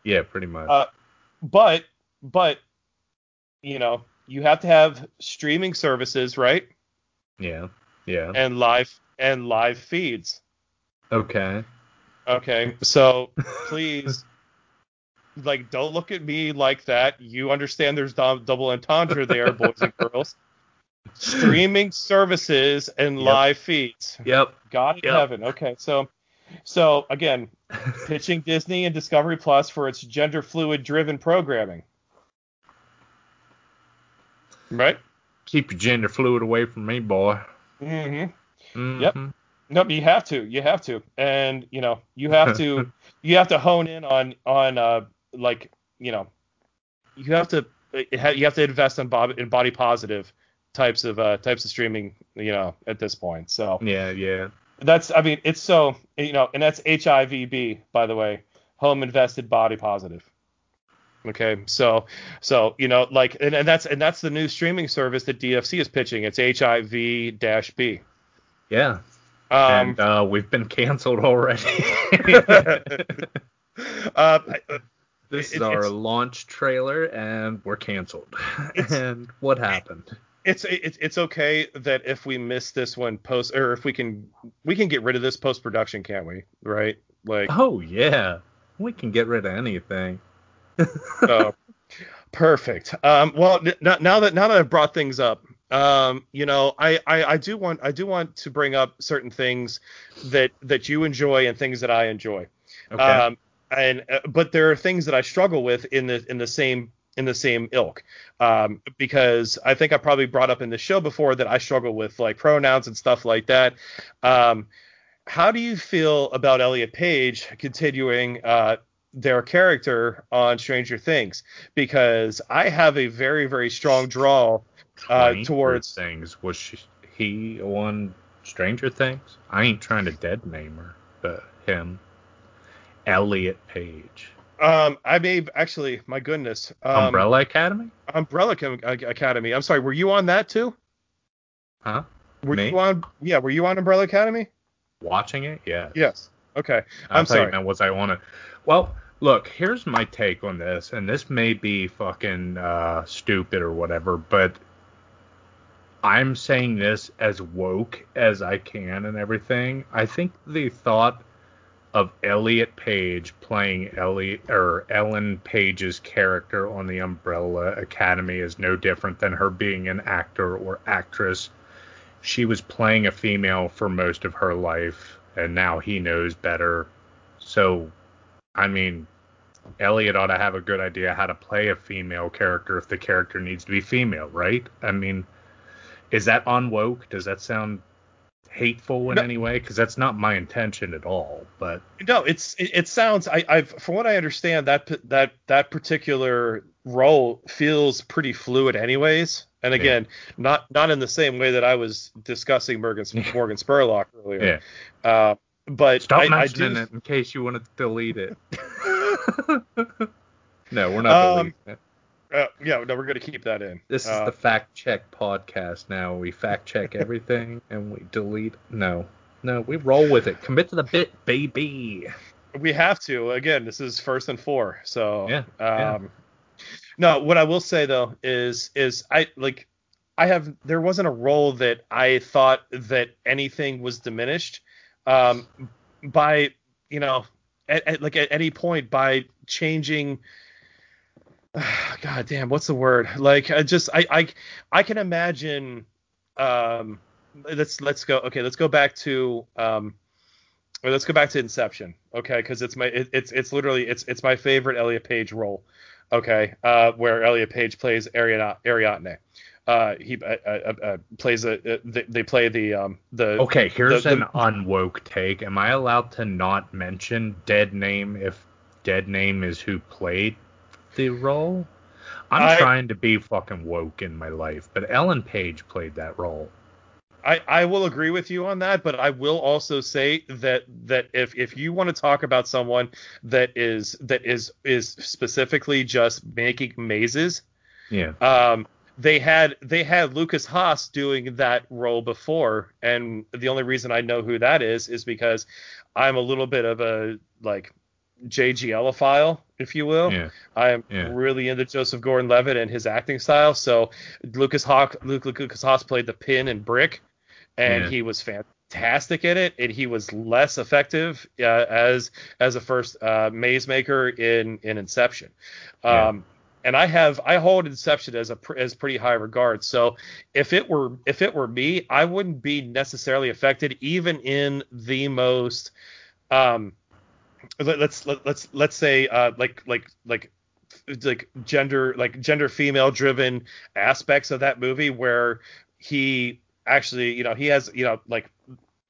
yeah, pretty much. Uh, but but you know you have to have streaming services, right? yeah. Yeah. And live and live feeds. Okay. Okay, so please, like, don't look at me like that. You understand there's dou- double entendre there, boys and girls. Streaming services and Yep. live feeds. Yep. God in Yep. heaven. Okay, so so again, pitching Disney and Discovery Plus for its gender fluid driven programming. Right? Keep your gender fluid away from me, boy. Mm-hmm. Yep. Mhm. Nope, you have to. You have to. And you know, you have to you have to hone in on on uh like, you know, you have to you have to invest in body, in body positive types of uh types of streaming, you know, at this point. So Yeah, yeah. that's I mean, it's so, you know, and that's HIVB by the way, home invested body positive. Okay, so so you know like and, and that's and that's the new streaming service that DFC is pitching. It's HIV dash B. Yeah. Um, and uh, we've been canceled already. uh, I- this It- is our launch trailer, and we're canceled. and what happened? It's it's it's okay that if we miss this one post or if we can we can get rid of this post production, can't we? Right? Like Oh yeah, we can get rid of anything. perfect. Um, well, n- now that now that I've brought things up, um, you know, I, I I do want I do want to bring up certain things that that you enjoy and things that I enjoy. Okay. Um, and uh, but there are things that I struggle with in the in the same in the same ilk um, because I think I probably brought up in the show before that I struggle with like pronouns and stuff like that. Um, how do you feel about Elliot Page continuing uh, their character on Stranger Things? Because I have a very very strong draw uh, towards things. Was she, he on Stranger Things? I ain't trying to dead name her, but him. Elliot Page. Um, I may actually my goodness um, Umbrella Academy? Umbrella Academy. Academy. I'm sorry, were you on that too? Huh? Were Me? you on? Yeah, were you on Umbrella Academy? Watching it? Yeah. Yes. Okay. I'm sorry. meant was I on it? Well, look, here's my take on this, and this may be fucking uh, stupid or whatever, but I'm saying this as woke as I can and everything. I think the thought of Elliot Page playing Elliot or Ellen Page's character on the Umbrella Academy is no different than her being an actor or actress. She was playing a female for most of her life, and now he knows better. So, I mean, Elliot ought to have a good idea how to play a female character if the character needs to be female, right? I mean, is that unwoke? Does that sound hateful in No. any way? Because that's not my intention at all. But No, it's it, it sounds. I, I've from what I understand that that that particular role feels pretty fluid, anyways. And again, not not in the same way that I was discussing Morgan Morgan Spurlock earlier. yeah, Uh, but stop I, I mentioning do. it in case you want to delete it. no, we're not Um, deleting it. Uh, yeah, no, we're gonna keep that in. This is Uh, the fact check podcast now. We fact check everything and we delete. No, no, we roll with it. Commit to the bit, baby. we have to. Again, this is first and four. So Yeah, Um, yeah. No, what I will say though is is I like I have there wasn't a role that I thought that anything was diminished um, by you know at, at like at any point by changing. God damn, what's the word? Like I just I I I can imagine. Um, let's let's go. Okay, let's go back to um, well, let's go back to Inception, okay? Because it's my it, it's it's literally it's it's my favorite Elliot Page role, okay? Uh, where Elliot Page plays Ariadne. Ariadne. Uh, he uh, uh, uh plays a. Uh, they, they, play the um the. Okay, here's the, an unwoke take. Am I allowed to not mention dead name if dead name is who played the role? I'm I, trying to be fucking woke in my life, but Ellen Page played that role. I, I will agree with you on that, but I will also say that that if if you want to talk about someone that is that is is specifically just making mazes, yeah, um, they had they had Lukas Haas doing that role before, and the only reason I know who that is is because I'm a little bit of a like JGLophile, if you will. Yeah. I'm yeah. really into Joseph Gordon-Levitt and his acting style. So Lucas Hawk, Luke, Lukas Haas played the pin and brick, and yeah. he was fantastic at it. And he was less effective uh, as as a first uh, maze maker in in Inception. Um, and I have I hold Inception as a as pretty high regard. So if it were if it were me, I wouldn't be necessarily affected even in the most um let, us let, let's let's say uh like like like like gender like gender female driven aspects of that movie where he actually you know he has you know like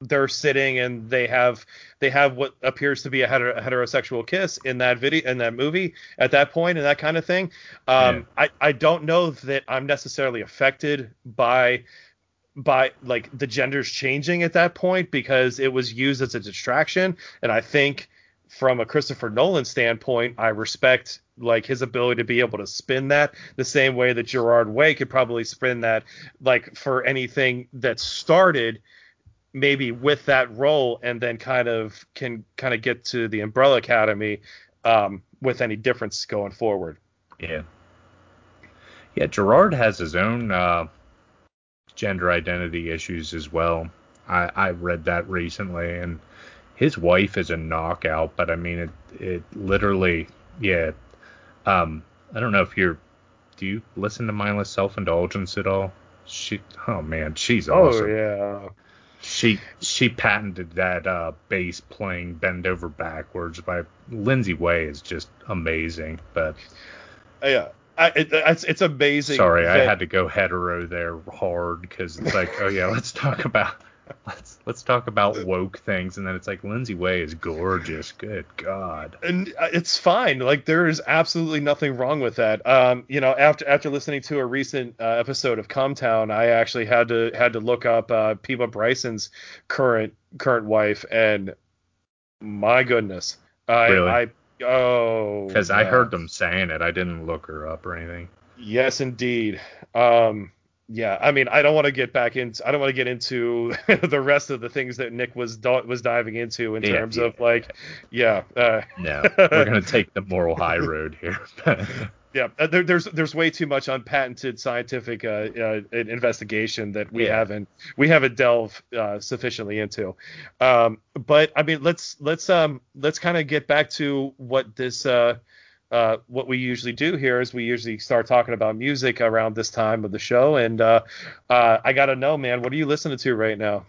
they're sitting and they have they have what appears to be a, heterosexual kiss in that video in that movie at that point and that kind of thing um, yeah. i i don't know that i'm necessarily affected by by like the genders changing at that point because it was used as a distraction and i think from a christopher nolan standpoint i respect like his ability to be able to spin that the same way that gerard way could probably spin that like for anything that started maybe with that role and then kind of can kind of get to the Umbrella Academy um, with any difference going forward. Yeah. Yeah, Gerard has his own uh, gender identity issues as well. I, I read that recently, and his wife is a knockout, but I mean, it, it literally, yeah. Um, I don't know if you're, do you listen to Mindless Self Indulgence at all? She, oh man, she's oh, awesome. Oh yeah she she patented that uh, bass playing bend over backwards by Lindsey Way is just amazing. But yeah, I, it, it's it's amazing. Sorry, that... I had to go hetero there hard because it's like, oh yeah, let's talk about let's let's talk about woke things, and then it's like Lindsey Way is gorgeous. Good God. And uh, it's fine. Like there is absolutely nothing wrong with that. Um, you know, after after listening to a recent uh, episode of Cumtown, I actually had to had to look up uh, Peabo Bryson's current current wife, and my goodness, I, really? I oh, because I heard them saying it. I didn't look her up or anything. Yes, indeed. Um, yeah, I mean, I don't want to get back into, I don't want to get into the rest of the things that Nick was was diving into in yeah, terms yeah. of like, yeah. Uh, no, we're gonna take the moral high road here. yeah, uh, there, there's there's way too much unpatented scientific uh, uh, investigation that we yeah. haven't we haven't delved uh, sufficiently into. Um, but I mean, let's let's um let's kind of get back to what this uh what we usually do here is we usually start talking about music around this time of the show. And uh, uh, I gotta know, man, what are you listening to right now?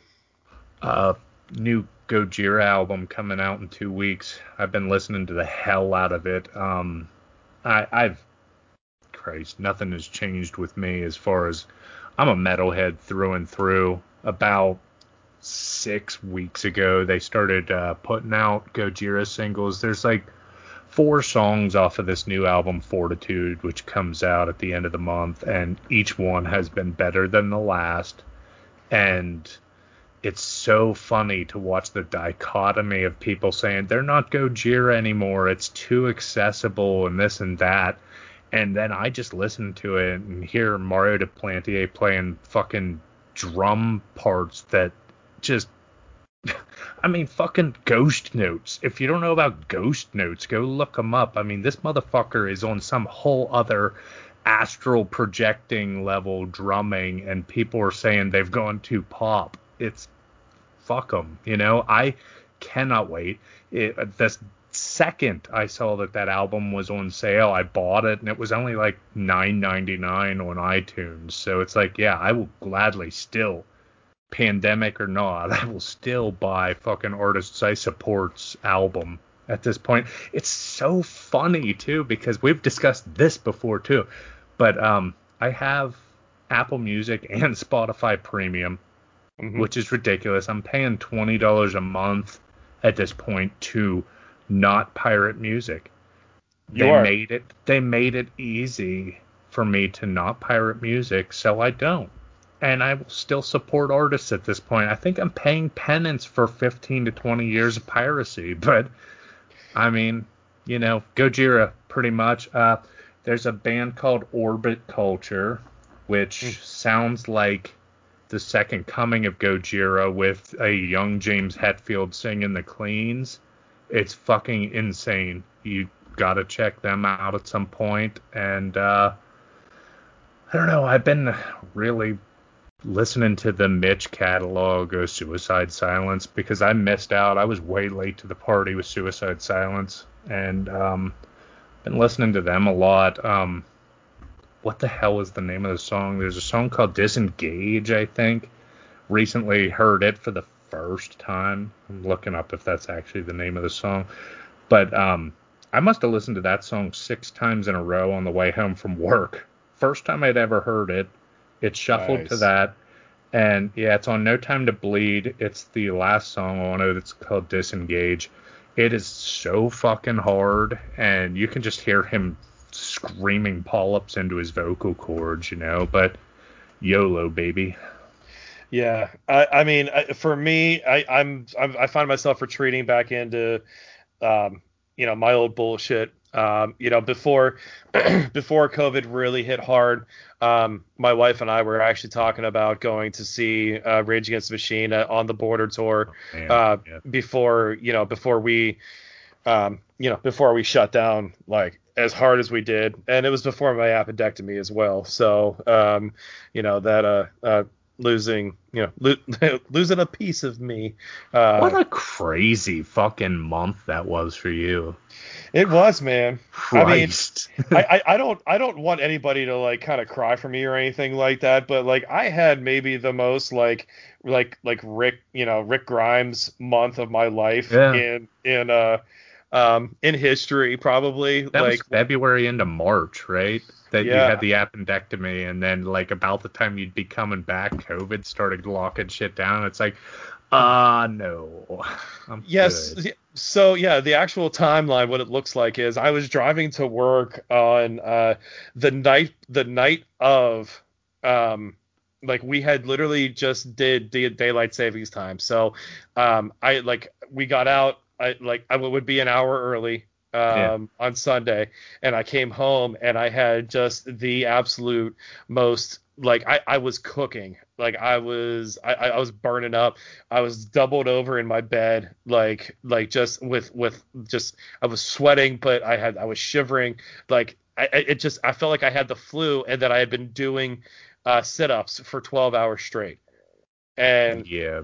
Uh, new Gojira album coming out in two weeks. I've been listening to the hell out of it. Um, I, I've Christ, nothing has changed with me as far as I'm a metalhead through and through. About six weeks ago, they started uh, putting out Gojira singles. There's like four songs off of this new album Fortitude, which comes out at the end of the month, and each one has been better than the last. And it's so funny to watch the dichotomy of people saying they're not Gojira anymore, it's too accessible and this and that. And then I just listen to it and hear Mario Duplantier playing fucking drum parts that just I mean, fucking Ghost Notes. If you don't know about Ghost Notes, go look them up. I mean, this motherfucker is on some whole other astral projecting level drumming, and people are saying they've gone to pop. It's fuck them, you know. I cannot wait. It, uh, the second I saw that that album was on sale, I bought it, and it was only like nine ninety nine on iTunes. So it's like, yeah, I will gladly still pandemic or not, I will still buy fucking artists I support's album at this point. It's so funny too because we've discussed this before too. But um I have Apple Music and Spotify Premium, mm-hmm. which is ridiculous. I'm paying $20 a month at this point to not pirate music. You they are. made it they made it easy for me to not pirate music, so I don't and I will still support artists at this point. I think I'm paying penance for 15 to 20 years of piracy, but I mean, you know, Gojira pretty much. Uh, there's a band called Orbit Culture, which mm. sounds like the second coming of Gojira with a young James Hetfield singing the cleans. It's fucking insane. You gotta check them out at some point. And uh, I don't know. I've been really listening to the Mitch catalog of Suicide Silence because I missed out. I was way late to the party with Suicide Silence, and um, been listening to them a lot. Um, what the hell is the name of the song? There's a song called Disengage, I think. Recently heard it for the first time. I'm looking up if that's actually the name of the song, but um, I must have listened to that song six times in a row on the way home from work. First time I'd ever heard it it's shuffled nice. to that. And yeah, it's on No Time to Bleed. It's the last song on it. It's called Disengage. It is so fucking hard, and you can just hear him screaming polyps into his vocal cords, you know. But YOLO, baby. Yeah, I, I mean, for me, I, I'm, I'm I find myself retreating back into, um, you know, my old bullshit. Um, you know, before before COVID really hit hard, um, my wife and I were actually talking about going to see uh, Rage Against the Machine uh, on the Border tour oh, uh, yeah. before you know before we um, you know before we shut down like as hard as we did, and it was before my appendectomy as well. So um, you know that uh, uh losing you know lo- losing a piece of me. Uh, what a crazy fucking month that was for you. It was, man. Christ. I mean, I, I don't I don't want anybody to like kind of cry for me or anything like that, but like I had maybe the most like like like Rick you know Rick Grimes month of my life yeah. in in uh um in history probably that like was February into March, right? That yeah. you had the appendectomy and then like about the time you'd be coming back, COVID started locking shit down. It's like, uh no. I'm yes. Good. So yeah, the actual timeline, what it looks like is I was driving to work on uh, the night the night of um like we had literally just did the daylight savings time. So um I like we got out I like I would be an hour early um, yeah. on Sunday, and I came home and I had just the absolute most like I, I was cooking. Like i was I, I was burning up. I was doubled over in my bed like like just with with just i was sweating but i had i was shivering. Like I, it just i felt like i had the flu and that i had been doing uh sit-ups for 12 hours straight. And yeah.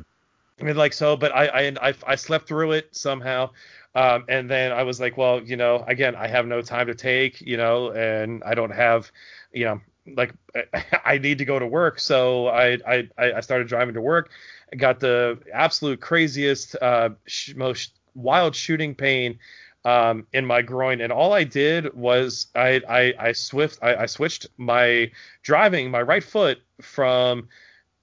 I mean like so but i i i, I slept through it somehow um, and then I was like, well, you know, again, I have no time to take, you know, and I don't have, you know, like I need to go to work, so I I I started driving to work. Got the absolute craziest, uh, sh- most wild shooting pain um, in my groin, and all I did was I I I swift I, I switched my driving my right foot from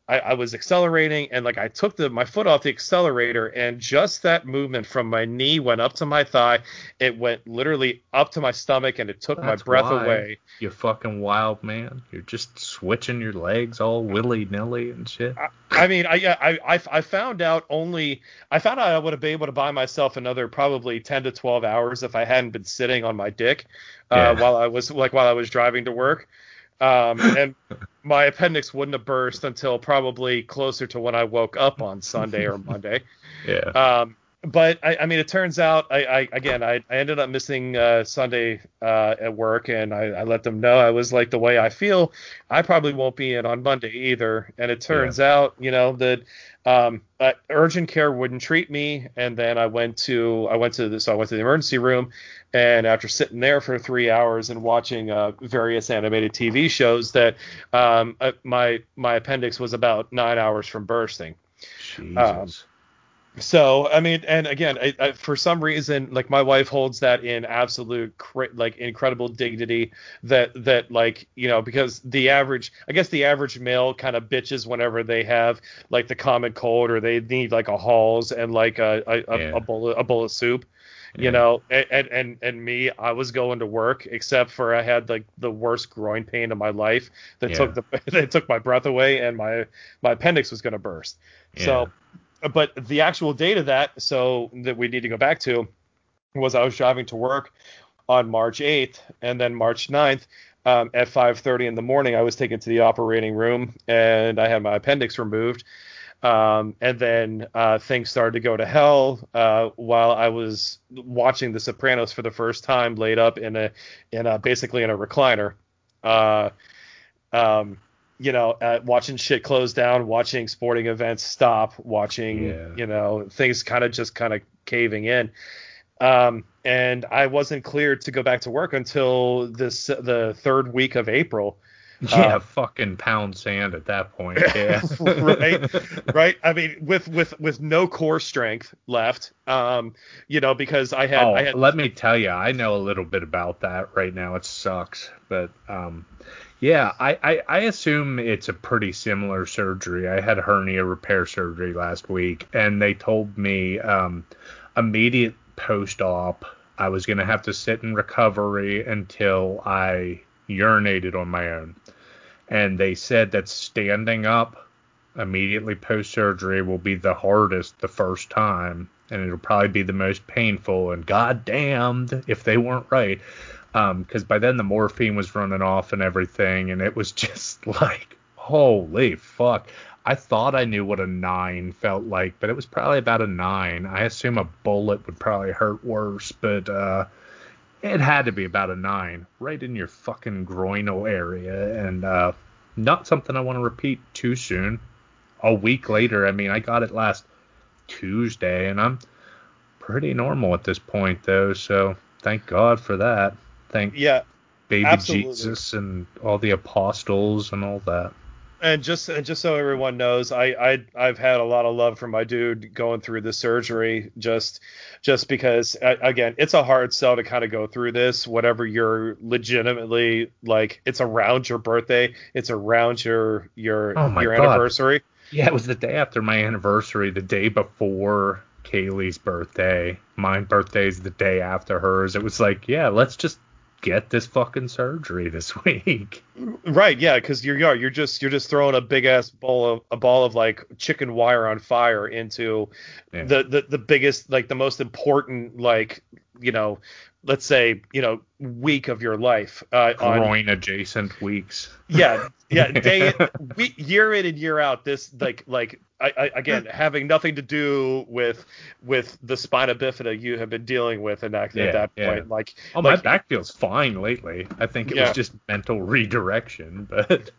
I, I, was accelerating and like I took the my foot off the accelerator and just that movement from my knee went up to my thigh. It went literally up to my stomach and it took That's my breath away. You fucking wild man. You're just switching your legs all willy nilly and shit. I, I mean, I, I I I found out only I found out I would have been able to buy myself another probably 10 to 12 hours if I hadn't been sitting on my dick uh, yeah. while I was like while I was driving to work. Um, and my appendix wouldn't have burst until probably closer to when I woke up on Sunday or Monday. Yeah. Um, but I, I mean, it turns out I, I again I, I ended up missing uh, Sunday uh, at work, and I, I let them know I was like the way I feel. I probably won't be in on Monday either. And it turns yeah. out, you know, that um, uh, urgent care wouldn't treat me, and then I went to I went to the, so I went to the emergency room, and after sitting there for three hours and watching uh, various animated TV shows, that um, uh, my my appendix was about nine hours from bursting. Jesus. Um, so I mean, and again, I, I, for some reason, like my wife holds that in absolute like incredible dignity. That that like you know because the average, I guess the average male kind of bitches whenever they have like the common cold or they need like a Halls and like a a, yeah. a, a bowl of, a bowl of soup. You know, and, and and me, I was going to work, except for I had like the worst groin pain of my life that yeah. took the that took my breath away, and my my appendix was going to burst. So but the actual date of that, so that we need to go back to, was I was driving to work on March 8th, and then March 9th um, at 5:30 in the morning, I was taken to the operating room, and I had my appendix removed. Um, and then uh, things started to go to hell uh, while I was watching The Sopranos for the first time, laid up in a in a basically in a recliner. Uh, um, you know, uh, watching shit close down, watching sporting events stop, watching, yeah. you know, things kind of just kind of caving in. Um, and I wasn't cleared to go back to work until this the third week of April. Yeah, uh, fucking pound sand at that point. Yeah. right. Right. I mean, with with with no core strength left. Um, you know, because I had. Oh, I had, let me tell you, I know a little bit about that right now. It sucks, but um, yeah, I, I, I, assume it's a pretty similar surgery. I had hernia repair surgery last week, and they told me um, immediate post op I was going to have to sit in recovery until I urinated on my own. And they said that standing up immediately post surgery will be the hardest the first time, and it'll probably be the most painful. And god damned if they weren't right because um, by then the morphine was running off and everything, and it was just like, holy fuck. I thought I knew what a nine felt like, but it was probably about a nine. I assume a bullet would probably hurt worse, but uh, it had to be about a nine, right in your fucking groinal area, and uh, not something I want to repeat too soon. A week later, I mean, I got it last Tuesday, and I'm pretty normal at this point, though, so thank God for that. Thank yeah, baby absolutely. Jesus and all the apostles and all that. And just and just so everyone knows, I, I I've had a lot of love for my dude going through the surgery. Just just because again, it's a hard sell to kind of go through this. Whatever you're legitimately like, it's around your birthday, it's around your your oh your God. anniversary. Yeah, it was the day after my anniversary, the day before Kaylee's birthday. My birthday's the day after hers. It was like, yeah, let's just get this fucking surgery this week. Right, yeah, because you're you're just you're just throwing a big ass ball of a ball of like chicken wire on fire into yeah. the, the the biggest like the most important like you know let's say you know week of your life uh, groin on, adjacent weeks yeah yeah day week, year in and year out this like like I, I, again having nothing to do with with the spina bifida you have been dealing with and that, yeah, at that yeah. point like oh like, my back feels fine lately i think it yeah. was just mental redirection but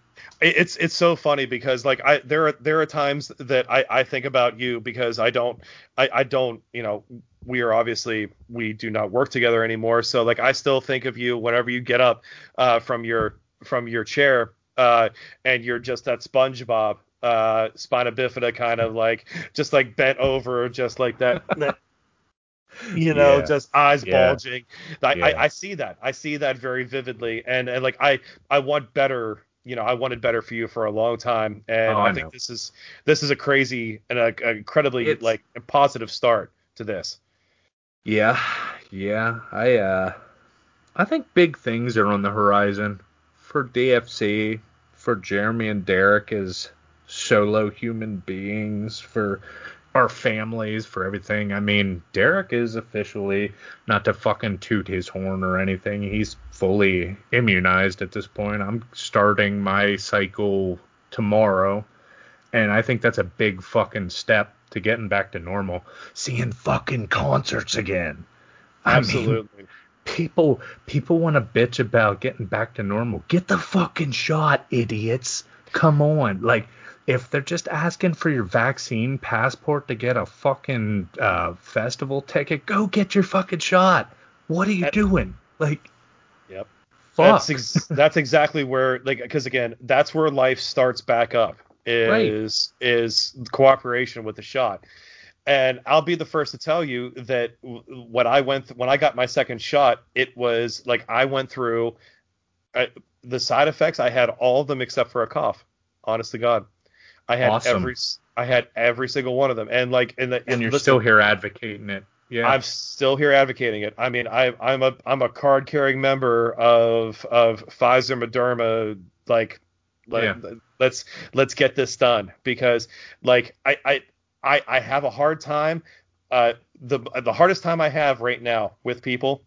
it's it's so funny because like I there are there are times that I I think about you because I don't I I don't you know we are obviously we do not work together anymore. So like I still think of you whenever you get up uh, from your from your chair uh, and you're just that SpongeBob uh, spina bifida kind of like just like bent over just like that. you know, yeah. just eyes yeah. bulging. I, yeah. I, I see that. I see that very vividly, and and like I I want better you know, I wanted better for you for a long time, and oh, I, I think this is this is a crazy and a, a incredibly it's, like positive start to this. Yeah, yeah. I uh I think big things are on the horizon for DFC, for Jeremy and Derek as solo human beings, for our families, for everything. I mean, Derek is officially not to fucking toot his horn or anything. He's fully immunized at this point. I'm starting my cycle tomorrow, and I think that's a big fucking step to getting back to normal, seeing fucking concerts again. I Absolutely. Mean, people people want to bitch about getting back to normal. Get the fucking shot, idiots. Come on. Like if they're just asking for your vaccine passport to get a fucking uh, festival ticket, go get your fucking shot. What are you doing? Like Yep. Fuck. That's ex- that's exactly where like because again that's where life starts back up is is cooperation with the shot. And I'll be the first to tell you that when I went th- when I got my second shot, it was like I went through I, the side effects. I had all of them except for a cough. Honest to God, I had Awesome. every I had every single one of them. And like and, the, and you're listen, still here advocating it. Yeah. I'm still here advocating it. I mean, I, I'm a I'm a card carrying member of of Pfizer Moderna. Like, let, Yeah. let's let's get this done because like I I I, I have a hard time. Uh, the the hardest time I have right now with people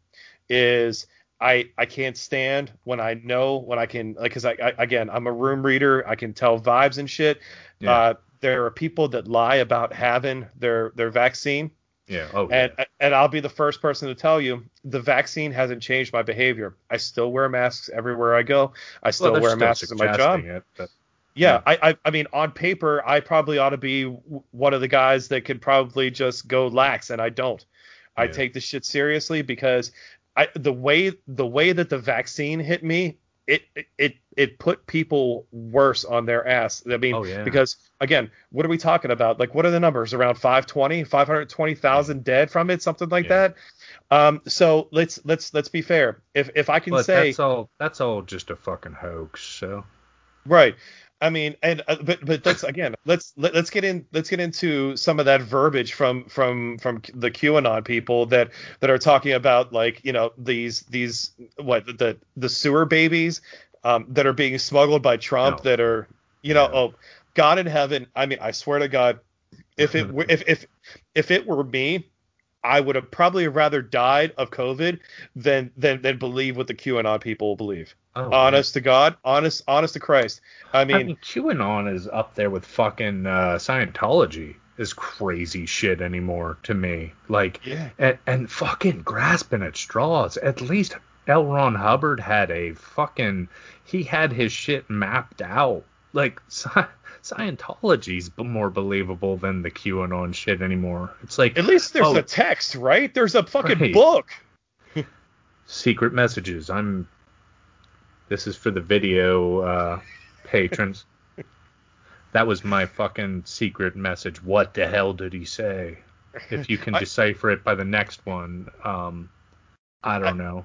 is I I can't stand when I know when I can like because I, I again I'm a room reader. I can tell vibes and shit. Yeah. Uh, there are people that lie about having their their vaccine. Yeah. Oh. And yeah. and I'll be the first person to tell you the vaccine hasn't changed my behavior. I still wear masks everywhere I go. I still Well, wear masks in my job. It, but Yeah, I, I I mean on paper I probably ought to be w- one of the guys that could probably just go lax and I don't. I Yeah. take this shit seriously because I the way the way that the vaccine hit me it it it put people worse on their ass. I mean Oh, yeah. because again, what are we talking about? Like what are the numbers? Around 520, 520,000 dead from it, something like Yeah. that. Um so let's let's let's be fair. If if I can but say that's all. That's all just a fucking hoax. So. Right. I mean, and uh, but but let's again let's let, let's get in let's get into some of that verbiage from from from the QAnon people that that are talking about like you know these these what the the sewer babies um, that are being smuggled by Trump No. that are you know Yeah. oh God in heaven I mean I swear to God if it were, if if if it were me I would have probably rather died of COVID than than than believe what the QAnon people believe Oh, honest to God, honest, honest to Christ. I I mean, mean, QAnon is up there with fucking uh, Scientology. Is crazy shit anymore to me. Like, Yeah. and, and fucking grasping at straws. At least L. Ron Hubbard had a fucking. He had his shit mapped out. Like, Sci- Scientology's more believable than the QAnon shit anymore. It's like at least there's oh, a text, right? There's a fucking Right. book. secret messages. I'm. This is for the video uh, patrons. that was my fucking secret message. What the hell did he say? If you can I- decipher it by the next one, um, I don't know.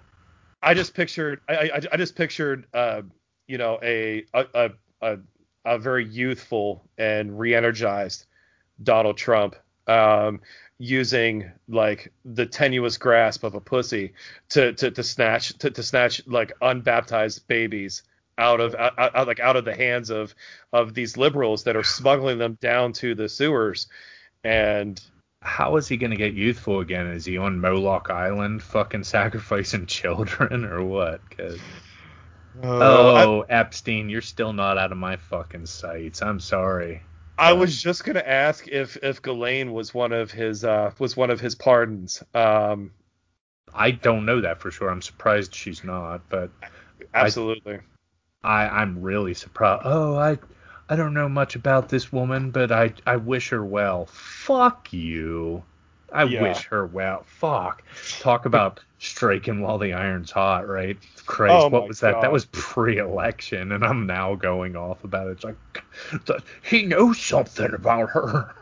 I just pictured, I, I, I just pictured, uh, you know, a a, a a a very youthful and re-energized Donald Trump, um, using like the tenuous grasp of a pussy to to, to snatch to, to snatch like unbaptized babies out of out, out, like out of the hands of of these liberals that are smuggling them down to the sewers and How is he gonna get youthful again? Is he on Moloch Island, fucking sacrificing children, or what? 'Cause- oh, Epstein, you're still not out of my fucking sights. I'm sorry. I, I was just gonna ask if if Ghislaine was one of his uh was one of his pardons um I don't know that for sure. I'm surprised she's not, but absolutely I, I'm really surprised. Oh, I I don't know much about this woman, but I I wish her well. Fuck you. I Yeah. wish her well. Fuck. Talk about striking while the iron's hot, right? Christ, Oh what was that? God. That was pre-election, and I'm now going off about it. It's like he knows something about her.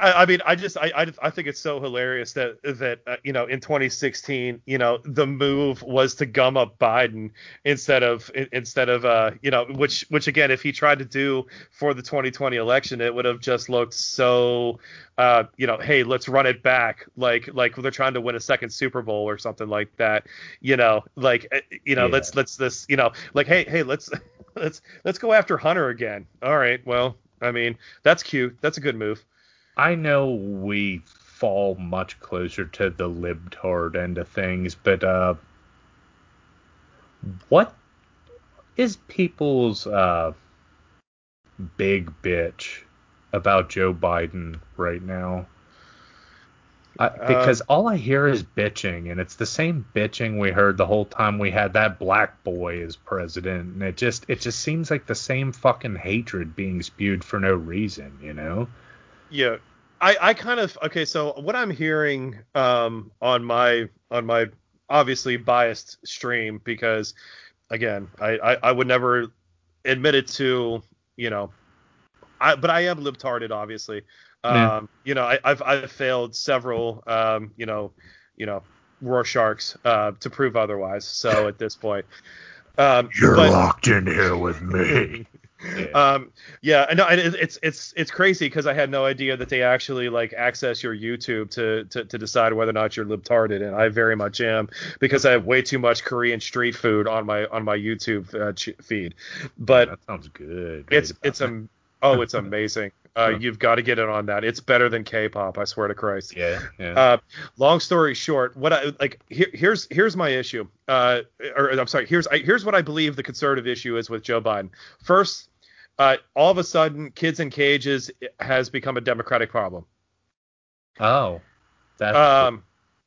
I, I mean, I just I, I I think it's so hilarious that that uh, you know in 2016, you know, the move was to gum up Biden instead of instead of uh you know which which again if he tried to do for the 2020 election, it would have just looked so uh you know hey let's run it back like like they're trying to win a second Super Bowl or something like that, you know like uh, you know Yeah. let's let's this you know like hey hey let's let's let's go after Hunter again. All right, well I mean that's cute, that's a good move. I know we fall much closer to the libtard end of things, but uh, what is people's uh, big bitch about Joe Biden right now? I, because uh, all I hear is bitching, and it's the same bitching we heard the whole time we had that black boy as president, and it just it just seems like the same fucking hatred being spewed for no reason, you know? Yeah, I I kind of okay. So what I'm hearing um on my on my obviously biased stream because again I I, I would never admit it to you know I but I am libtarded obviously yeah. Um, you know, I, have I've failed several, um, you know, you know, Rorschachs uh, to prove otherwise. So at this point, um, you're but, locked in here with me. yeah. Um, yeah, no, it, it's it's it's crazy because I had no idea that they actually like access your YouTube to, to to decide whether or not you're libtarded, and I very much am because I have way too much Korean street food on my on my YouTube uh, ch- feed. But that sounds good. It's it's a oh, it's amazing. Uh, you've got to get in on that. It's better than K-pop. I swear to Christ. Yeah. yeah. Uh, long story short, what I like here, here's here's my issue. Uh, or I'm sorry. Here's I, here's what I believe the conservative issue is with Joe Biden. First, uh, all of a sudden, kids in cages has become a Democratic problem. Oh. That's um. Cool.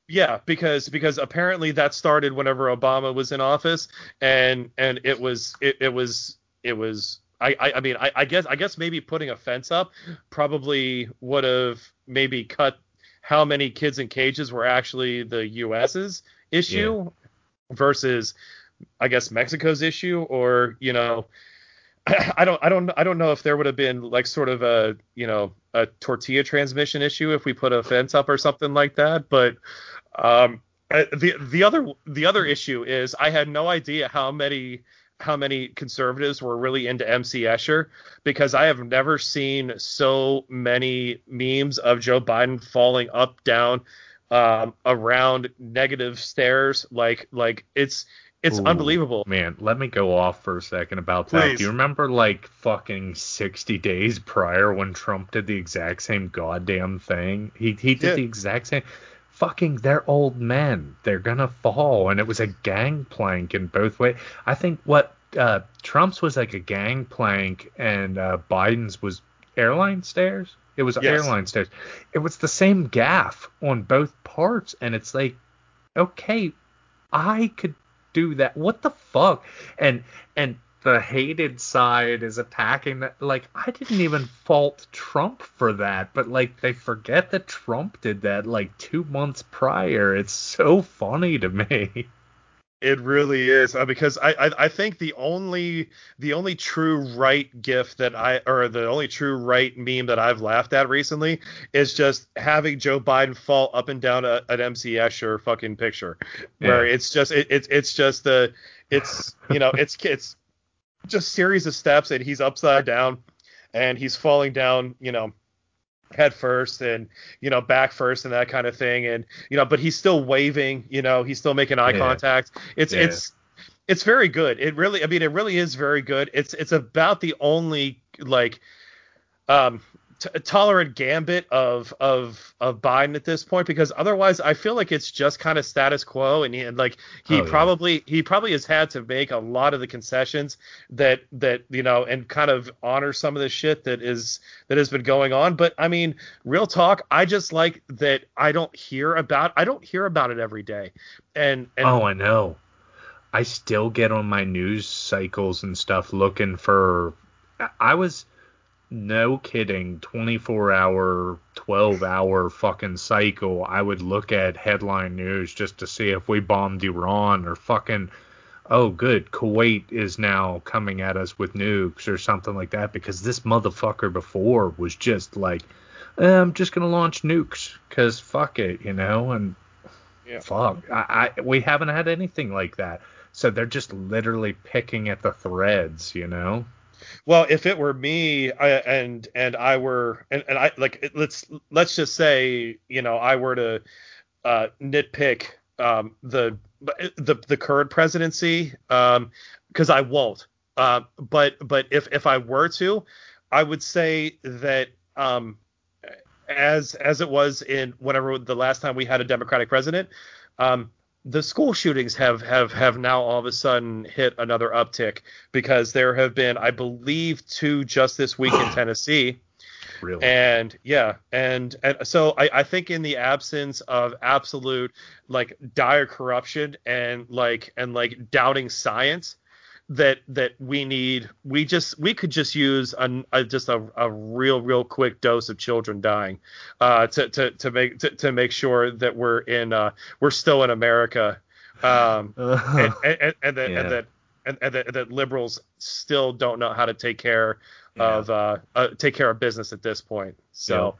Yeah, because because apparently that started whenever Obama was in office, and and it was it, it was it was I, I, I mean, I, I, guess I guess maybe putting a fence up probably would have maybe cut how many kids in cages were actually the U.S.'s issue yeah. versus, I guess Mexico's issue, or you know, I don't I don't I don't know if there would have been like sort of a you know a tortilla transmission issue if we put a fence up or something like that, but um, the the other the other issue is I had no idea how many how many conservatives were really into MC Escher because I have never seen so many memes of Joe Biden falling up, down, um, around negative stairs. Like, like it's it's Ooh, unbelievable. Man, let me go off for a second about that. Do you remember like fucking 60 days prior when Trump did the exact same goddamn thing? He he did yeah. the exact same fucking they're old men. They're gonna fall, and it was a gangplank in both ways. I think what uh, Trump's was like a gangplank, and uh, Biden's was airline stairs. It was yes. airline stairs. It was the same gaffe on both parts, and it's like, okay, I could do that. What the fuck? And and the hated side is attacking that. Like, I didn't even fault Trump for that, but like, they forget that Trump did that like two months prior. It's so funny to me. It really is uh, because I, I, I think the only the only true right gif that I or the only true right meme that I've laughed at recently is just having Joe Biden fall up and down a, an MC Escher fucking picture where yeah. it's just it, it's it's just the it's you know it's it's just series of steps and he's upside down and he's falling down you know head first and you know back first and that kind of thing and you know but he's still waving you know he's still making eye yeah. contact it's yeah. it's it's very good it really i mean it really is very good it's it's about the only like um t- tolerant gambit of of of Biden at this point because otherwise I feel like it's just kind of status quo and, he, and like he oh, probably yeah. he probably has had to make a lot of the concessions that that you know and kind of honor some of the shit that is that has been going on. But I mean real talk I just like that I don't hear about I don't hear about it every day. And, and oh I know. I still get on my news cycles and stuff looking for I was no kidding. 24 hour 12 hour fucking cycle. I would look at headline news just to see if we bombed iran or fucking oh good kuwait is now coming at us with nukes or something like that because this motherfucker before was just like eh, i'm just gonna launch nukes because fuck it you know and yeah. fuck I, I we haven't had anything like that. So they're just literally picking at the threads you know well, if it were me I, and and I were and, and I like let's let's just say you know I were to uh, nitpick um, the the the current presidency because um, I won't. Uh, but but if if I were to, I would say that um, as as it was in whenever the last time we had a Democratic president, um, the school shootings have have have now all of a sudden hit another uptick because there have been, I believe, two just this week in Tennessee. Really. And yeah, and and so I, I think in the absence of absolute like dire corruption and like and like doubting science, that that we need we just we could just use a, a just a, a real real quick dose of children dying uh to to to make to, to make sure that we're in uh we're still in America um and, and, and that Yeah. and that and, and that, that liberals still don't know how to take care Yeah. of uh, uh take care of business at this point so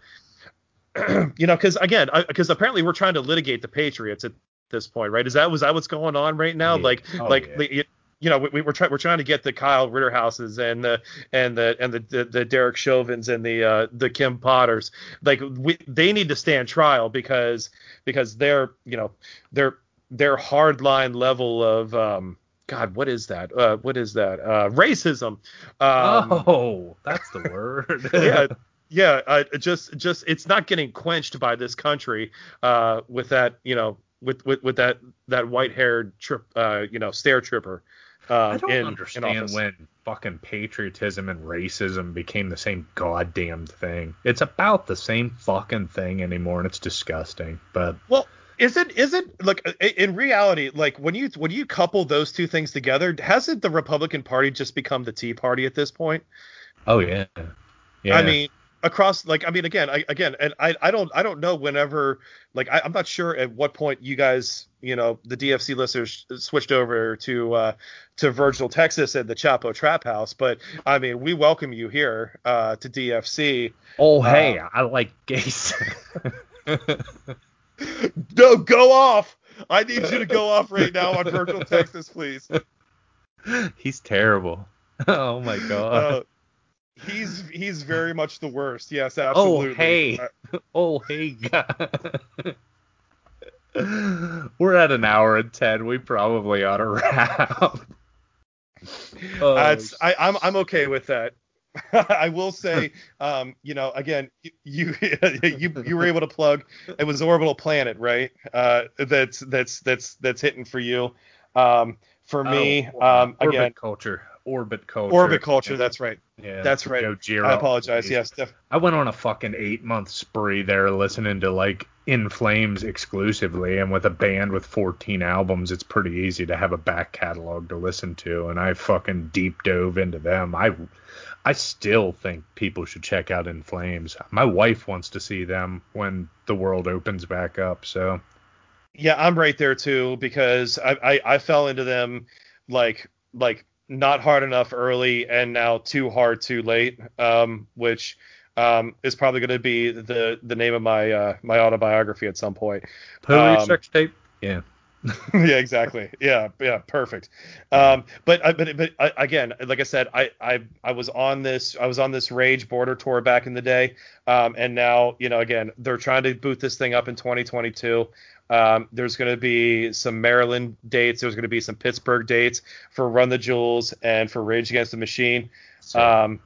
you know because again because apparently we're trying to litigate the patriots at this point right is that was that what's going on right now Yeah. like Oh, like yeah. You know, we, we- we're trying we're trying to get the Kyle Rittenhouses and the and the and the the, the Derek Chauvins and the uh, the Kim Potters. Like we, they need to stand trial because because they're you know their their hardline level of um God what is that uh what is that uh racism um, oh, that's the word. yeah yeah uh, just just it's not getting quenched by this country uh with that you know with with, with that that white haired trip uh you know stare tripper um, I don't in, in understand office. when fucking patriotism and racism became the same goddamn thing. It's about the same fucking thing anymore, and it's disgusting. But Well, is it is it like in reality like when you when you couple those two things together, hasn't the Republican Party just become the Tea Party at this point? oh yeah, yeah. I mean, across like I mean again I, again and I I don't I don't know whenever like I, I'm not sure at what point you guys you know the DFC listeners switched over to uh to Virgil Texas and the Chapo Trap House, but I mean we welcome you here uh to DFC. oh uh, hey, I like gays. No, go off. I need you to go off right now on Virgil Texas, please. He's terrible. Oh my god. Uh, he's he's very much the worst. Yes, absolutely. oh absolutely. hey. Uh, Oh hey. God. We're at an hour and ten. We probably ought to wrap. Oh, that's- I, I'm I'm okay with that. I will say, um, you know, again, you you you were able to plug. It was Orbital Planet, right? Uh, that's that's that's that's hitting for you. Um, for me, Oh, um, orbit again, culture. Orbit culture. Orbit Culture. That's right. Yeah, That's right. I apologize. Yes, def- I went on a fucking eight month spree there listening to like In Flames exclusively, and with a band with 14 albums, it's pretty easy to have a back catalog to listen to. And I fucking deep dove into them. I I still think people should check out In Flames. My wife wants to see them when the world opens back up. So Yeah, I'm right there too because I, I I fell into them like like not hard enough early and now too hard too late. Um, which um is probably going to be the the name of my uh my autobiography at some point. Um, sex tape. Yeah. yeah, exactly. Yeah, yeah, perfect. Um, but I- but but I, again, like I said, I, I I was on this I was on this Rage Border tour back in the day, um, and now you know again they're trying to boot this thing up in 2022. Um, there's going to be some Maryland dates. There's going to be some Pittsburgh dates for Run the Jewels and for Rage Against the Machine. So, Um,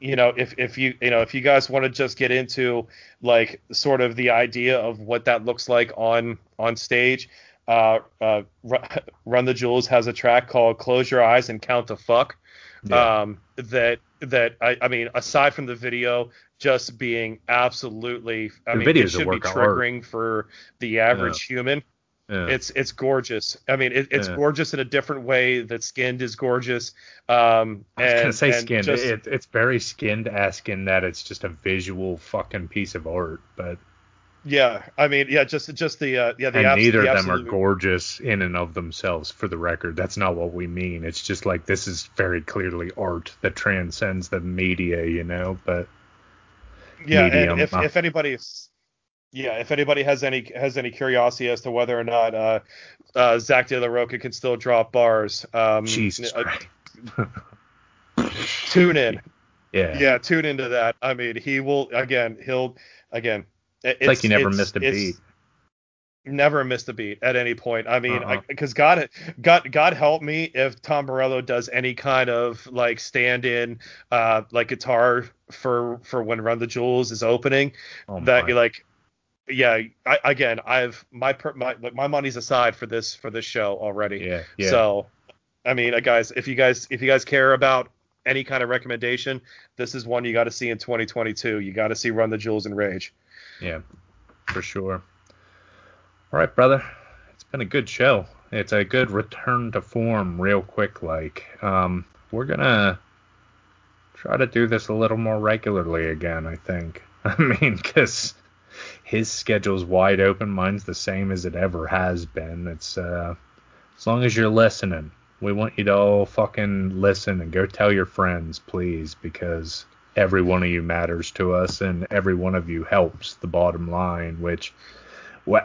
you know, if if you you know if you guys want to just get into like sort of the idea of what that looks like on on stage, uh, uh, Run the Jewels has a track called "Close Your Eyes and Count to Fuck." yeah. Um, that that I, I mean, aside from the video just being absolutely, I The mean, video's it should be of art. triggering for the average human. yeah. It's it's gorgeous. I mean, it, it's Yeah. gorgeous in a different way that Skinned is gorgeous. Um, I was and, gonna say skinned. just- It, it's very skinned esque in that it's just a visual fucking piece of art, but Yeah, I mean, yeah, just just the uh, yeah the and abs- neither the of them are gorgeous in and of themselves. For the record, that's not what we mean. It's just like this is very clearly art that transcends the media, you know. But Yeah, medium, and if if anybody's yeah, if anybody has any has any curiosity as to whether or not uh, uh, Zack de la Rocha can still drop bars, um, Jesus uh, tune in. yeah, Yeah, tune into that. I mean, he will again. He'll again. it- It's like you never it's- missed a beat. Never missed a beat at any point. I mean, because God, God, God help me if Tom Morello does any kind of like stand-in, uh, like guitar for for when Run the Jewels is opening. Oh that you like, yeah. I, again, I've my per, my like, my money's aside for this for this show already. yeah, yeah. So, I mean, uh, guys, if you guys if you guys care about any kind of recommendation, this is one you got to see in 2022. You got to see Run the Jewels and Rage. Yeah, for sure. All right, brother. It's been a good show. It's a good return to form, real quick. Like, um, we're gonna try to do this a little more regularly again. I think. I mean, because his schedule's wide open. Mine's the same as it ever has been. It's uh, as long as you're listening, we want you to all fucking listen and go tell your friends, please, because every one of you matters to us and every one of you helps the bottom line, which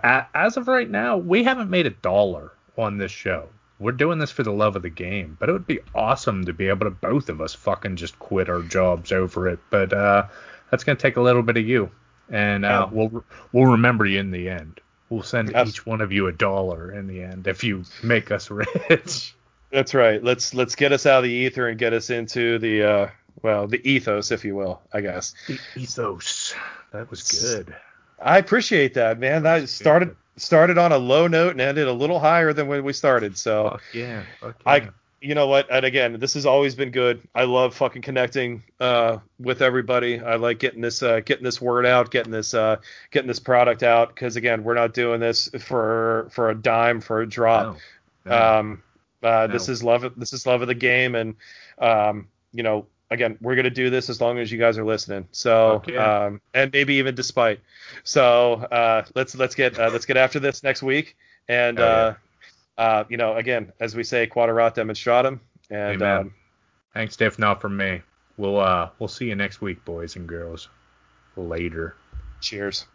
as of right now, we haven't made a dollar on this show. We're doing this for the love of the game, but it would be awesome to be able to both of us fucking just quit our jobs over it. But uh, that's gonna take a little bit of you, and uh, we'll we'll remember you in the end. We'll send each one of you a dollar in the end if you make us rich. That's right. Let's let's get us out of the ether and get us into the uh, well, the ethos, if you will, I guess. The ethos. That was good. I appreciate that, man. That started started on a low note and ended a little higher than when we started. So fuck yeah, fuck yeah. I you know what? And again, this has always been good. I love fucking connecting uh, with everybody. I like getting this uh, getting this word out, getting this uh, getting this product out. Because again, we're not doing this for for a dime for a drop. No, no. Um, uh, no. This is love. Of, this is love of the game, and um, you know, again, we're gonna do this as long as you guys are listening. So, um, and maybe even despite. So, uh, let's let's get uh, let's get after this next week, and oh, uh, yeah. uh, you know, again, as we say, quaderat demonstratum, and um, thanks, Dave. Not from me. We'll uh, we'll see you next week, boys and girls. Later. Cheers.